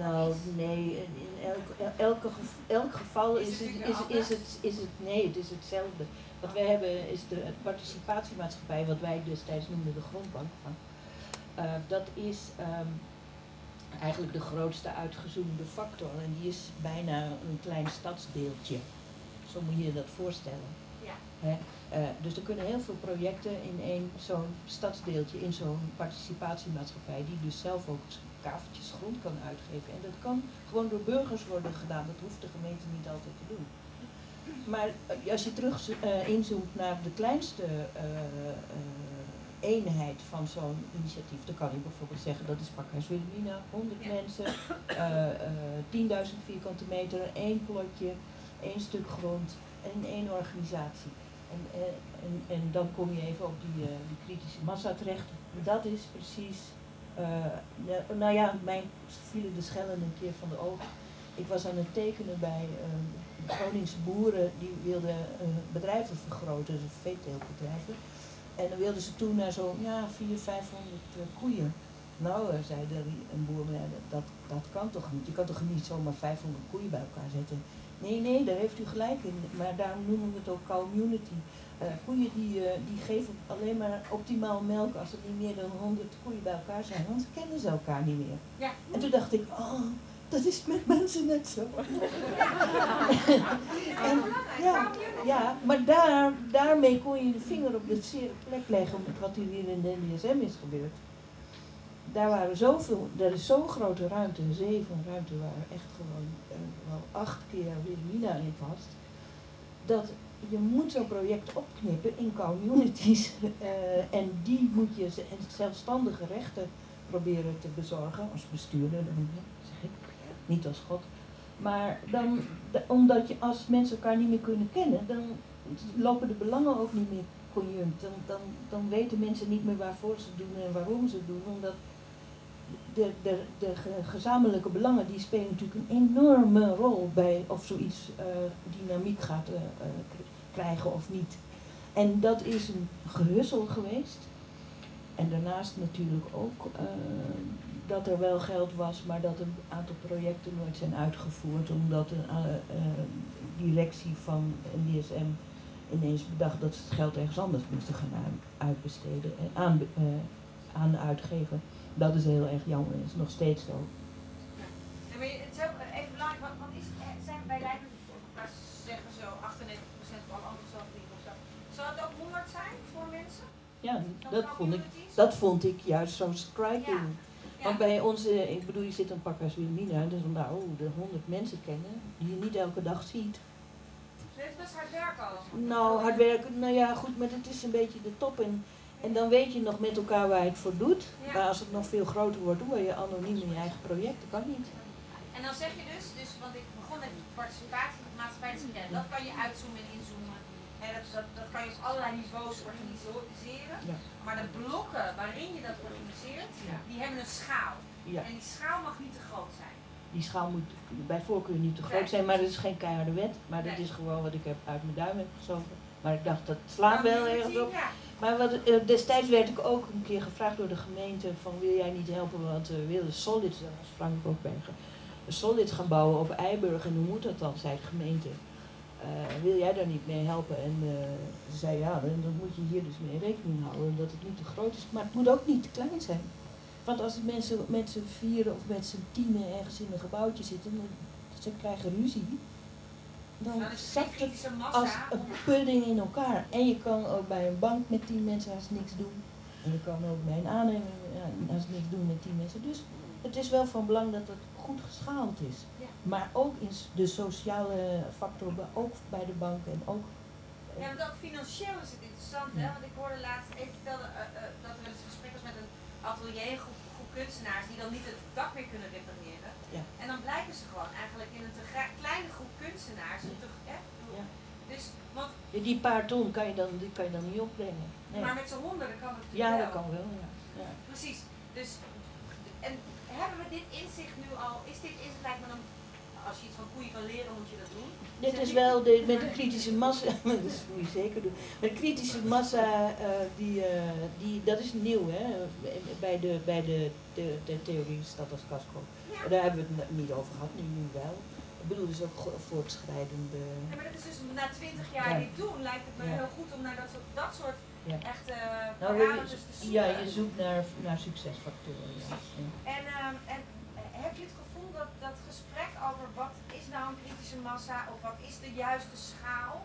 nou, nee, in elk, elke, elk geval is, het, is, is, het, is het, nee, het is hetzelfde. Wat wij hebben is de participatiemaatschappij, wat wij destijds noemden de grondbank. Uh, dat is um, eigenlijk de grootste uitgezoomde factor en die is bijna een klein stadsdeeltje. Zo moet je je dat voorstellen. Ja. He? Uh, dus er kunnen heel veel projecten in één zo'n stadsdeeltje, in zo'n participatiemaatschappij, die dus zelf ook kaveltjes grond kan uitgeven. En dat kan gewoon door burgers worden gedaan, dat hoeft de gemeente niet altijd te doen. Maar uh, als je terug uh, inzoomt naar de kleinste eenheid van zo'n initiatief, dan kan je bijvoorbeeld zeggen dat is Pakhuis Wilhelmina, 100 ja. mensen, 10.000 vierkante meter, één plotje, één stuk grond en één organisatie. En, eh, en, en dan kom je even op die, uh, die kritische massa terecht. Dat is precies, uh, nou ja, mij vielen de schellen een keer van de ogen. Ik was aan het tekenen bij uh, Groningse boeren die wilden bedrijven vergroten, dus veeteeltbedrijven. En dan wilden ze toen naar zo'n ja, 400, 500 koeien. Nou, zei de, een boer, dat, dat kan toch niet. Je kan toch niet zomaar 500 koeien bij elkaar zetten. Nee, nee, daar heeft u gelijk in. Maar daarom noemen we het ook community. Uh, koeien die, uh, die geven alleen maar optimaal melk als er niet meer dan 100 koeien bij elkaar zijn. Want kennen ze elkaar niet meer. Ja. En toen dacht ik, oh, dat is met mensen net zo. en, ja, Ja, maar daar, daarmee kon je de vinger op de zere plek leggen met wat hier in de NDSM is gebeurd. Daar waren zoveel, er is zo'n grote ruimte, een zee van ruimte waar echt gewoon eh, wel acht keer Wilhelmina in vast. Dat je moet zo'n project opknippen in communities eh, en die moet je zelfstandige rechten proberen te bezorgen als bestuurder, dan zeg ik, niet als God. Maar dan, omdat je als mensen elkaar niet meer kunnen kennen, dan lopen de belangen ook niet meer conjunct. Dan, dan, dan weten mensen niet meer waarvoor ze doen en waarom ze doen. Omdat de, de, de ge- gezamenlijke belangen die spelen natuurlijk een enorme rol bij of zoiets eh, dynamiek gaat eh, eh, krijgen of niet. En dat is een gehuzzel geweest. En daarnaast natuurlijk ook dat er wel geld was, maar dat een aantal projecten nooit zijn uitgevoerd, omdat eh, directie van NDSM ineens bedacht dat ze het geld ergens anders moesten gaan uit- uitbesteden en aan, aan uitgeven. Dat is heel erg jammer, dat is nog steeds zo. Ja, maar het is ook even belangrijk, want, want is, eh, zijn bij Leiden, zeggen zo 98% van alle enthousiastelingen of zo. Zou het ook 100 zijn voor mensen? Ja, dat vond ik, dat vond ik juist zo striking. Ja. Want bij ons, eh, ik bedoel, je zit een pak als Wilhelmina, dus nou, oh, de honderd mensen kennen, die je niet elke dag ziet. Het is best hard werken al. Nou, hard werken, nou ja, goed, maar het is een beetje de top. En, en dan weet je nog met elkaar waar je het voor doet. Ja. Maar als het nog veel groter wordt, word je anoniem in je eigen project. Dat kan niet. En dan zeg je dus, dus want ik begon met participatie met maatschappij te kennen. Dat kan je uitzoomen en inzoomen. Hè, dat, dat, dat kan je op allerlei niveaus organiseren. Ja. Maar de blokken waarin je dat organiseert, Ja. die hebben een schaal. Ja. En die schaal mag niet te groot zijn. Die schaal moet bij voorkeur niet te groot zijn, maar dat is geen keiharde wet. Maar dat is gewoon wat ik heb uit mijn duim heb gezogen. Maar ik dacht, dat slaat wel ergens op. Ja. Maar wat, eh, destijds werd ik ook een keer gevraagd door de gemeente van wil jij niet helpen, want we willen Solid, dat was Frank een Solid gaan bouwen op Eiburg en hoe moet dat dan, zei de gemeente. Eh, wil jij daar niet mee helpen? En eh, ze zei ja, dan dan moet je hier dus mee rekening houden dat het niet te groot is, maar het moet ook niet te klein zijn. Want als het mensen met z'n vieren of met z'n tienen ergens in een gebouwtje zitten, dan ze krijgen ruzie, dan zakt het als een pudding in elkaar. En je kan ook bij een bank met tien mensen haast niks doen. En je kan ook bij een aannemer haast niks doen met tien mensen. Dus het is wel van belang dat het goed geschaald is. Ja. Maar ook in de sociale factor, ook bij de bank en ook... Ja, want ook financieel is het interessant, hè? Want ik hoorde laatst even vertellen eh, eh, dat er een gesprek was met een ateliergroep groep kunstenaars die dan niet het dak meer kunnen repareren. Ja. En dan blijken ze gewoon eigenlijk in een te kleine groep kunstenaars. een te- hè? Ja. Dus, want, Die paar ton kan je dan, die kan je dan niet opbrengen. Nee. Maar met z'n honderden kan het natuurlijk Ja, wel. dat kan wel. Ja. Ja. Precies. Dus, en hebben we dit inzicht nu al? Is dit het lijkt me dan, als je iets van koeien kan leren, moet je dat doen. Dit is wel de, met de kritische massa, dat moet je zeker doen. Met de kritische massa, eh, die, eh, die, dat is nieuw hè, bij de, bij de, de, de theorie stad als casco. Daar hebben we het niet over gehad, nu, nu wel. Ik bedoel, dus ook voortschrijdende. Ja, maar dat is dus na twintig jaar Ja. dit doen, lijkt het me Ja. heel goed om naar dat soort, dat soort Ja. echt eh Nou, parameters te zoeken. ja, je zoekt naar, naar succesfactoren. En, ehm, en eh, heb je het gesprek over wat is nou een kritische massa of wat is de juiste schaal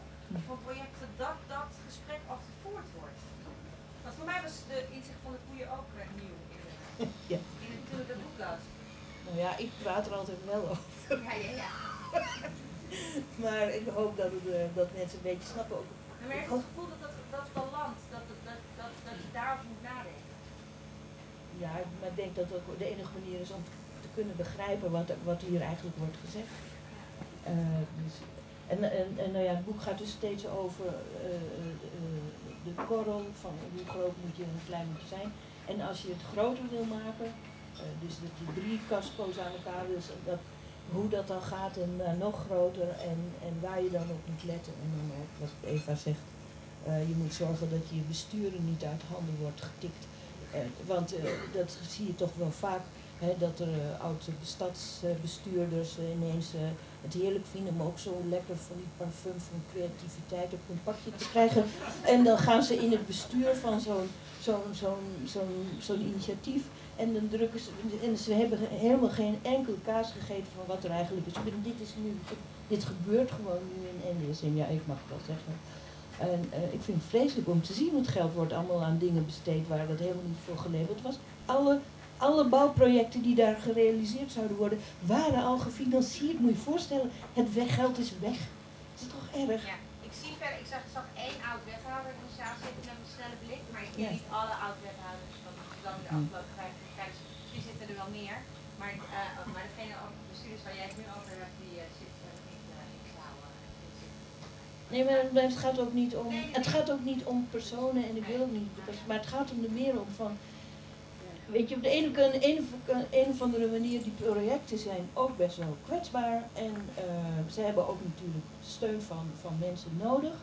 van projecten, dat dat gesprek al gevoerd wordt? Want voor mij was de inzicht van de koeien ook eh, nieuw in, de, Ja. in het, toen ik dat boek las. Nou ja, ik praat er altijd wel over. Ja, ja, ja. Maar ik hoop dat, het, eh, dat mensen een beetje snappen ook. Maar heb je het gevoel dat dat, dat dat, dat, dat, dat, dat je daarover moet nadenken? Ja, maar ik denk dat het ook de enige manier is om kunnen begrijpen wat, wat hier eigenlijk wordt gezegd. Eh, dus, en, en, en nou ja, het boek gaat dus steeds over eh, eh, de korrel, van hoe groot moet je en hoe klein moet je zijn. En als je het groter wil maken, dus dat je drie casco's aan elkaar z- dat, hoe dat dan gaat en nog groter en, en waar je dan op moet letten. En dan ook wat Eva zegt, je moet zorgen dat je besturen niet uit handen wordt getikt. Want dat zie je toch wel vaak, dat er eh, oude stadsbestuurders eh, ineens eh, het heerlijk vinden om ook zo lekker van die parfum van creativiteit op hun pakje te krijgen. En dan gaan ze in het bestuur van zo'n zo'n zo'n zo'n initiatief en dan drukken ze, en ze hebben helemaal geen enkele kaas gegeten van wat er eigenlijk is. Bedoel, Dit is nu Dit gebeurt gewoon nu in NDSM, ja, ik mag het wel zeggen. En ik vind het vreselijk om te zien, want geld wordt allemaal aan dingen besteed waar dat helemaal niet voor geleverd was. Alle, alle bouwprojecten die daar gerealiseerd zouden worden, waren al gefinancierd. Moet je je voorstellen, het weggeld is weg. Dat is toch erg? Ja, ik zie verder, ik zag, ik zag één oud wethouder in de zaal zitten met een snelle blik, maar ik ken Ja. niet alle oud wethouders van Amsterdam de Hm. afgelopen 50 jaar. Misschien zitten er wel meer, maar, eh, maar degene op de bestuurders waar jij het nu over hebt, die eh, zit eh, niet eh, in de zaal. Nee, maar het- gaat ook niet om, Nee, nee, het gaat ook niet om personen en ik wil niet, maar het gaat om er meer om van, weet je, op de ene, een, een of andere manier, die projecten zijn ook best wel kwetsbaar en eh, ze hebben ook natuurlijk steun van, van mensen nodig.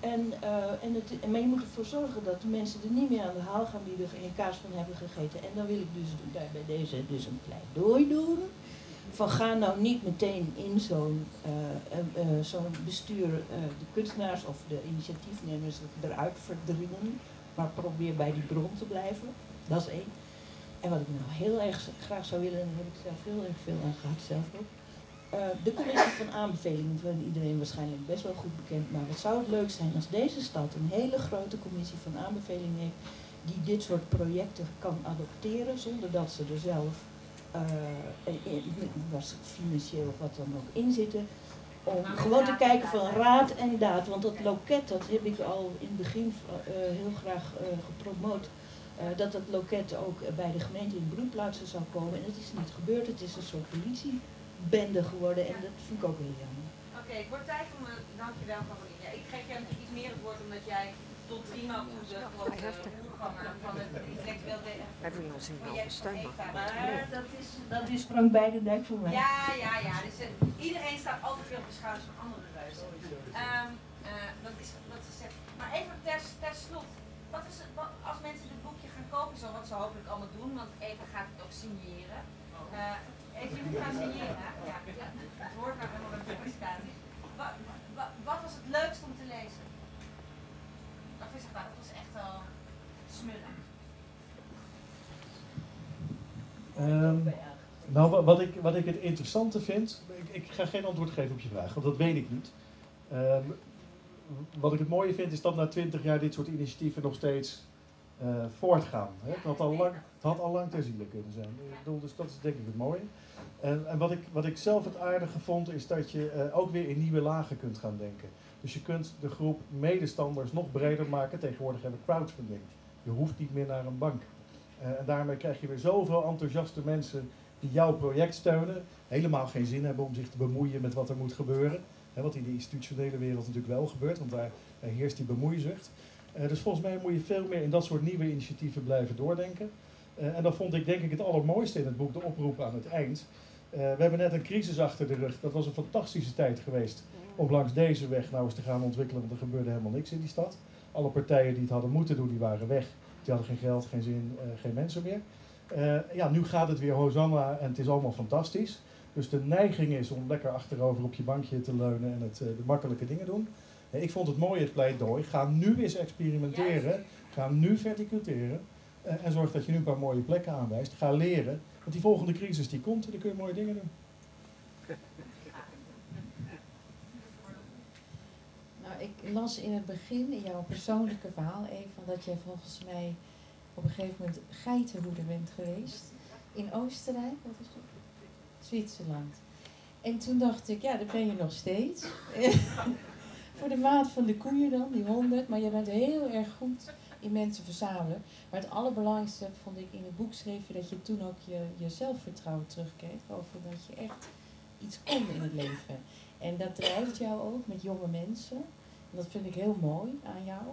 En, eh, en het, maar je moet ervoor zorgen dat de mensen er niet meer aan de haal gaan die er geen kaas van hebben gegeten. En dan wil ik dus daar bij deze dus een pleidooi doen. Van ga nou niet meteen in zo'n zo'n bestuur de kunstenaars of de initiatiefnemers eruit verdringen. Maar probeer bij die bron te blijven. Dat is één. En wat ik nou heel erg graag zou willen, en daar heb ik zelf heel erg veel aan gehad, zelf ook. Eh, de commissie van aanbevelingen van iedereen waarschijnlijk best wel goed bekend. Maar wat zou het leuk zijn als deze stad een hele grote commissie van aanbevelingen heeft die dit soort projecten kan adopteren zonder dat ze er zelf eh, in- was financieel of wat dan ook in zitten. Om gewoon te kijken van raad en daad. Want dat loket, dat heb ik al in het begin eh, heel graag gepromoot. Eh, dat dat loket ook bij de gemeente in broedplaatsen zou komen. En dat is niet gebeurd. Het is een soort politiebende geworden. En dat vind ik ook heel jammer. Oké, het wordt tijd om een dankjewel Caroline. Ja, ik geef natuurlijk iets meer het woord omdat jij tot prima toe de grote omganger van het intellectueel de- project van Eva. Maar dat is, dat is Frank Beidendijk voor mij. Ja, ja, ja. Dus, eh, iedereen staat altijd weer op de schouders van andere reuzen. Ehm, eh, dat is wat ze zegt. Maar even ter, ter slot. Wat is het, wat, als mensen dit boekje kopen, zo wat ze hopelijk allemaal doen, want Eva gaat het ook signeren. Eh even, je moet gaan signeren. Ja, het hoort nou helemaal bij presentatie. Wat, was het leukst om te lezen? Of is het dat was echt wel smullen. Ehm, nou, wa- wat ik, wat ik het interessante vind, ik, ik ga geen antwoord geven op je vraag, want dat weet ik niet. Ehm, wat ik het mooie vind, is dat na twintig jaar dit soort initiatieven nog steeds eh, voortgaan. Hè? Het, had al lang, het had al lang kunnen zijn. Dus dat is denk ik het mooie. En, en wat, ik, wat ik zelf het aardige vond, is dat je eh, ook weer in nieuwe lagen kunt gaan denken. Dus je kunt de groep medestanders nog breder maken. Tegenwoordig hebben we crowdfunding. Je hoeft niet meer naar een bank. Eh, en daarmee krijg je weer zoveel enthousiaste mensen die jouw project steunen. Helemaal geen zin hebben om zich te bemoeien met wat er moet gebeuren. Hè, wat in de institutionele wereld natuurlijk wel gebeurt, want daar heerst die bemoeizucht. Eh, dus volgens mij moet je veel meer in dat soort nieuwe initiatieven blijven doordenken. Eh, en dat vond ik denk ik het allermooiste in het boek, de oproep aan het eind. Eh, we hebben net een crisis achter de rug. Dat was een fantastische tijd geweest om langs deze weg nou eens te gaan ontwikkelen, want er gebeurde helemaal niks in die stad. Alle partijen die het hadden moeten doen, die waren weg. Die hadden geen geld, geen zin, geen mensen meer. Ja, nu gaat het weer Hosanna en het is allemaal fantastisch. Dus de neiging is om lekker achterover op je bankje te leunen en het, de makkelijke dingen doen. Ik vond het mooi, het pleidooi. Ga nu eens experimenteren. Ga nu verticuteren. eh, en zorg dat je nu een paar mooie plekken aanwijst. Ga leren. Want die volgende crisis die komt en dan kun je mooie dingen doen. Nou, ik las in het begin in jouw persoonlijke verhaal even dat jij volgens mij op een gegeven moment geitenhoeder bent geweest. In Oostenrijk, wat is het? Zwitserland. En toen dacht ik, ja, daar ben je nog steeds. Voor de maat van de koeien dan, die honderd. Maar je bent heel erg goed in mensen verzamelen. Maar het allerbelangrijkste vond ik in het boek schreef je dat je toen ook je, je zelfvertrouwen terugkreeg. Over dat je echt iets kon in het leven. En dat drijft jou ook met jonge mensen. En dat vind ik heel mooi aan jou.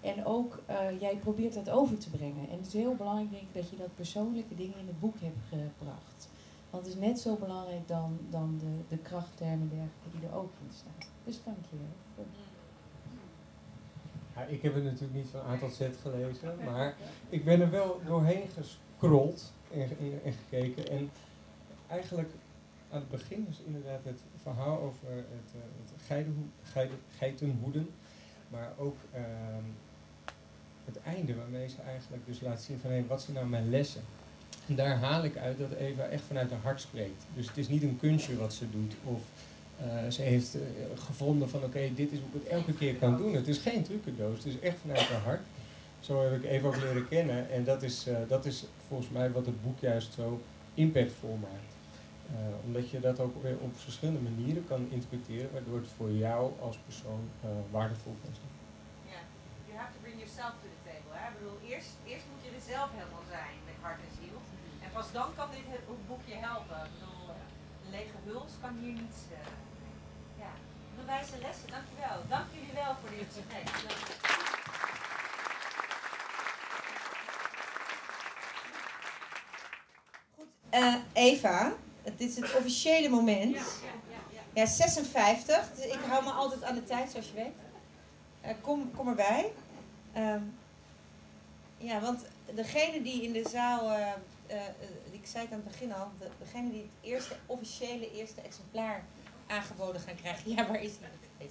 En ook, eh, jij probeert dat over te brengen. En het is heel belangrijk, dat je dat persoonlijke dingen in het boek hebt gebracht. Want het is net zo belangrijk dan, dan de, de krachttermen en dergelijke die er ook in staan. Dus dank je. Ja, ik heb het natuurlijk niet van A tot Z gelezen, maar ik ben er wel doorheen gescrolld en, en, en gekeken. En eigenlijk aan het begin is inderdaad het verhaal over het, eh, het geitenhoeden, maar ook ehm, het einde waarmee ze eigenlijk dus laat zien van hé, wat zijn nou mijn lessen? En daar haal ik uit dat Eva echt vanuit haar hart spreekt. Dus het is niet een kunstje wat ze doet of Eh, ze heeft eh, gevonden van oké, dit is hoe ik het elke keer kan doen. Het is geen trucendoos, het is echt vanuit haar hart. Zo heb ik Eva ook leren kennen en dat is, eh, dat is volgens mij wat het boek juist zo impactvol maakt. Omdat je dat ook weer op verschillende manieren kan interpreteren, waardoor het voor jou als persoon waardevol kan zijn. Ja, you have to bring yourself to the table. Hè? Ik bedoel, eerst, eerst moet je er zelf helemaal zijn met hart en ziel. En pas dan kan dit boekje helpen. Ik bedoel, lege huls kan hier niets. eh, ja, bewijzen lessen, dankjewel. Dank jullie wel voor dit gesprek. Goed, eh, Eva, het is het officiële moment. Ja, 56. Dus ik hou me altijd aan de tijd, zoals je weet. Eh, kom, kom erbij. Ehm, ja, want degene die in de zaal, ik zei het aan het begin al, de, degene die het eerste officiële eerste exemplaar aangeboden gaan krijgen, ja, waar is die?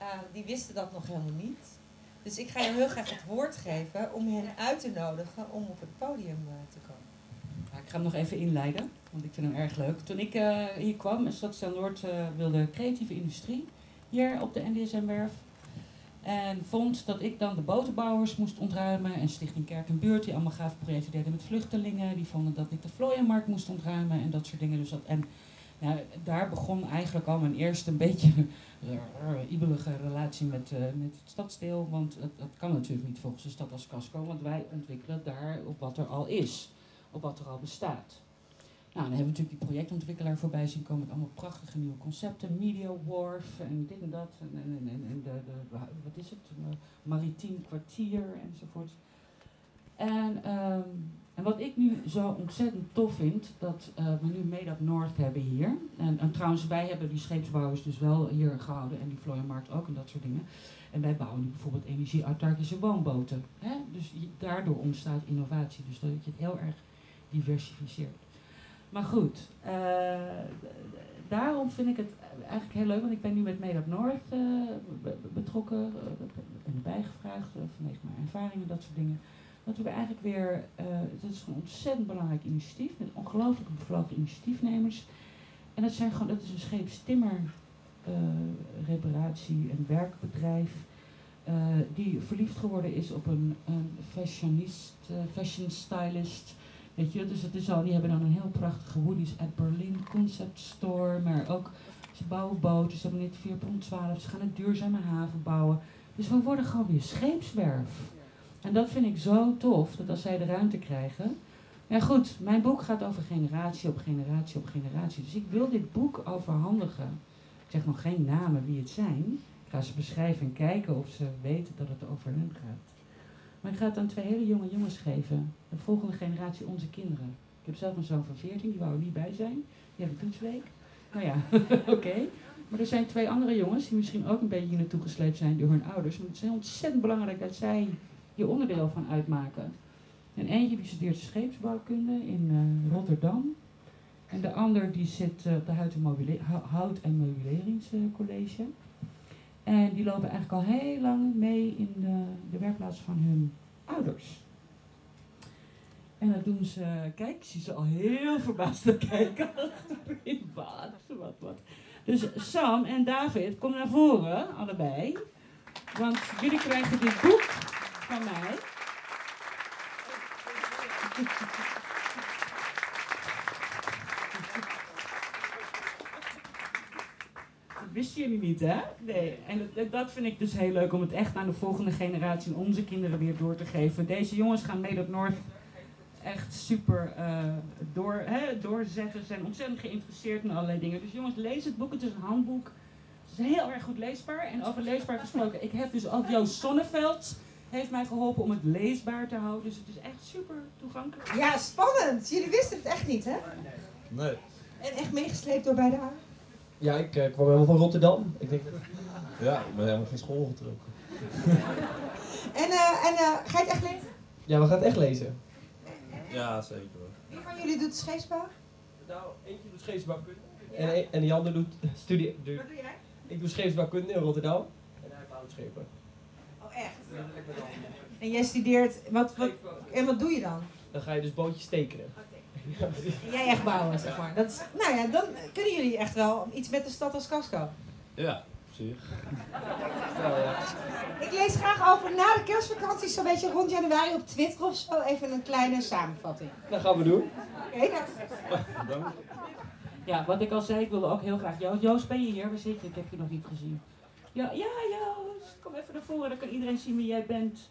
Uh, die wisten dat nog helemaal niet. Dus ik ga je heel graag het woord geven om hen uit te nodigen om op het podium eh, te komen. Ja, ik ga hem nog even inleiden, want ik vind hem erg leuk. Toen ik eh, hier kwam, en Stadsdeel Noord eh, wilde creatieve industrie hier op de NDSM-werf. En vond dat ik dan de botenbouwers moest ontruimen en Stichting Kerk en Buurt, die allemaal gave projecten deden met vluchtelingen. Die vonden dat ik de Vlooienmarkt moest ontruimen en dat soort dingen. Dus dat, en nou, daar begon eigenlijk al mijn eerste een beetje uh, ibelige relatie met, uh, met het stadsdeel. Want het, dat kan natuurlijk niet volgens de stad als casco, want wij ontwikkelen daar op wat er al is, op wat er al bestaat. Nou, dan hebben we natuurlijk die projectontwikkelaar voorbij zien komen met allemaal prachtige nieuwe concepten. Media Wharf en dit en dat. En, en, en, en de, de, wat is het? Uh, maritiem kwartier enzovoort. En, um, en wat ik nu zo ontzettend tof vind, dat uh, we nu Made Up North hebben hier. En, en, trouwens, wij hebben die scheepsbouwers dus wel hier gehouden en die Vlooienmarkt ook en dat soort dingen. En wij bouwen nu bijvoorbeeld energie-autarkische woonboten. Hè? Dus daardoor ontstaat innovatie. Dus dat je het heel erg diversificeert. Maar goed, uh, daarom vind ik het eigenlijk heel leuk, want ik ben nu met Made Up North uh, betrokken. Uh, ben erbij gevraagd vanwege mijn ervaringen, dat soort dingen. Dat we eigenlijk weer, het is een ontzettend belangrijk initiatief met ongelooflijk bevlogen initiatiefnemers. En dat, zijn gewoon, dat is een scheepstimmer reparatie- en werkbedrijf. die verliefd geworden is op een, een fashionist, fashion stylist. Weet je, dus het is al, die hebben dan een heel prachtige Woody's at Berlin concept store, maar ook ze bouwen boten, ze hebben net 4.12, ze gaan een duurzame haven bouwen. Dus we worden gewoon weer scheepswerf. En dat vind ik zo tof, dat als zij de ruimte krijgen. Ja goed, mijn boek gaat over generatie op generatie op generatie. Dus ik wil dit boek overhandigen. Ik zeg nog geen namen wie het zijn. Ik ga ze beschrijven en kijken of ze weten dat het over hen gaat. Maar ik ga het aan twee hele jonge jongens geven. De volgende generatie, onze kinderen. Ik heb zelf een zoon van 14, die wou er niet bij zijn. Die heeft een toetsweek. Nou ja, oké. Maar er zijn twee andere jongens die misschien ook een beetje hier naartoe gesleept zijn door hun ouders. Maar het is ontzettend belangrijk dat zij hier onderdeel van uitmaken. En eentje die studeert scheepsbouwkunde in uh, Rotterdam. En de ander die zit uh, op de hout- en meubileringscollege. En die lopen eigenlijk al heel lang mee in de, de werkplaats van hun ouders. En dat doen ze, kijk, ik zie ze al heel verbaasd te kijken. wat, wat, wat. Dus Sam en David, kom naar voren, allebei. Want jullie krijgen dit boek van mij. Wisten jullie niet, hè? Nee. En dat, dat, vind ik dus heel leuk om het echt aan de volgende generatie en onze kinderen weer door te geven. Deze jongens gaan mee op North echt super uh, door, hè, doorzetten. Ze zijn ontzettend geïnteresseerd in allerlei dingen. Dus jongens, lees het boek. Het is een handboek. Het is heel erg goed leesbaar. En over leesbaar gesproken, ik heb dus ook Joost Sonneveld heeft mij geholpen om het leesbaar te houden. Dus het is echt super toegankelijk. Ja, spannend. Jullie wisten het echt niet, hè? Nee. En echt meegesleept door beide haar? Ja, ik uh, kwam helemaal van Rotterdam. Ik denk dat... Ja, ik ben helemaal van school getrokken. en uh, en uh, ga je het echt lezen? Ja, we gaan het echt lezen. Ja, zeker hoor. Wie van jullie doet scheepsbouw? Nou, eentje doet scheepsbouwkunde. Ja. En, en die ander doet studie... Doe, Wat doe jij? Ik doe scheepsbouwkunde in Rotterdam. En hij bouwt schepen. Oh, echt? En jij studeert... Wat, wat, en wat doe je dan? Dan ga je dus bootjes tekenen. Okay. Jij echt bouwen, zeg maar. Dat is, nou ja, dan kunnen jullie echt wel iets met de stad als casco. Ja, zie Ik lees graag over na de kerstvakantie, zo'n beetje rond januari op Twitter of zo, even een kleine samenvatting. Dat gaan we doen. Oké, nou. Ja, wat ik al zei, ik wilde ook heel graag Joost. Joost, ben je hier? Waar zit je? Ik heb je nog niet gezien. Ja, ja, Joost, kom even naar voren, dan kan iedereen zien wie jij bent.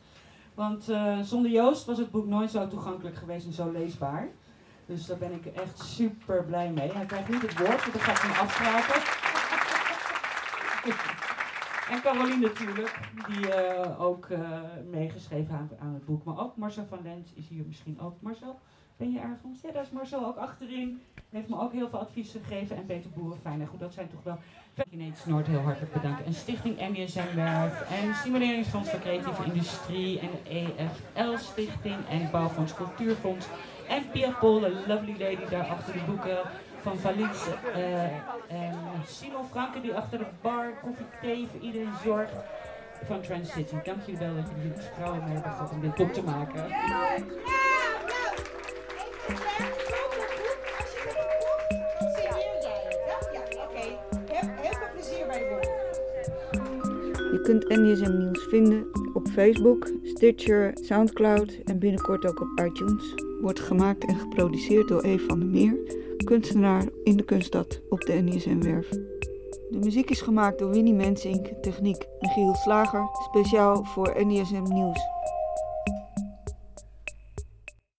Want eh, zonder Joost was het boek nooit zo toegankelijk geweest en zo leesbaar. Dus daar ben ik echt super blij mee. Hij krijgt niet het woord, want dan ga ik hem afvragen. en Caroline natuurlijk, die eh, ook eh, meegeschreven aan, aan het boek. Maar ook Marcel van Lent is hier misschien ook. Marcel, ben je ergens? Ja, daar is Marcel ook achterin. Heeft me ook heel veel advies gegeven. En Peter Boerenfijn. En goed, dat zijn toch wel... Genetisch Noord heel hartelijk bedanken. En Stichting NDSM Werf. En Stimuleringsfonds voor Creatieve Industrie. En EFL Stichting. En Bouwfonds Cultuurfonds. En Pia Pol, de lovely lady daar achter de boeken van Valins. eh, en Simon Franke die achter de bar koffie, thee voor iedereen zorgt. Van Transit. Dank jullie wel dat jullie het vertrouwen mee hebben gehad om dit boek te maken. Heel veel plezier bij de boek. Je kunt NDSM Nieuws vinden op Facebook, Stitcher, Soundcloud en binnenkort ook op iTunes. Wordt gemaakt en geproduceerd door Eve van der Meer, kunstenaar in de kunststad op de NDSM-werf. De muziek is gemaakt door Winnie Mensink, techniek Michiel Slager, speciaal voor NDSM Nieuws.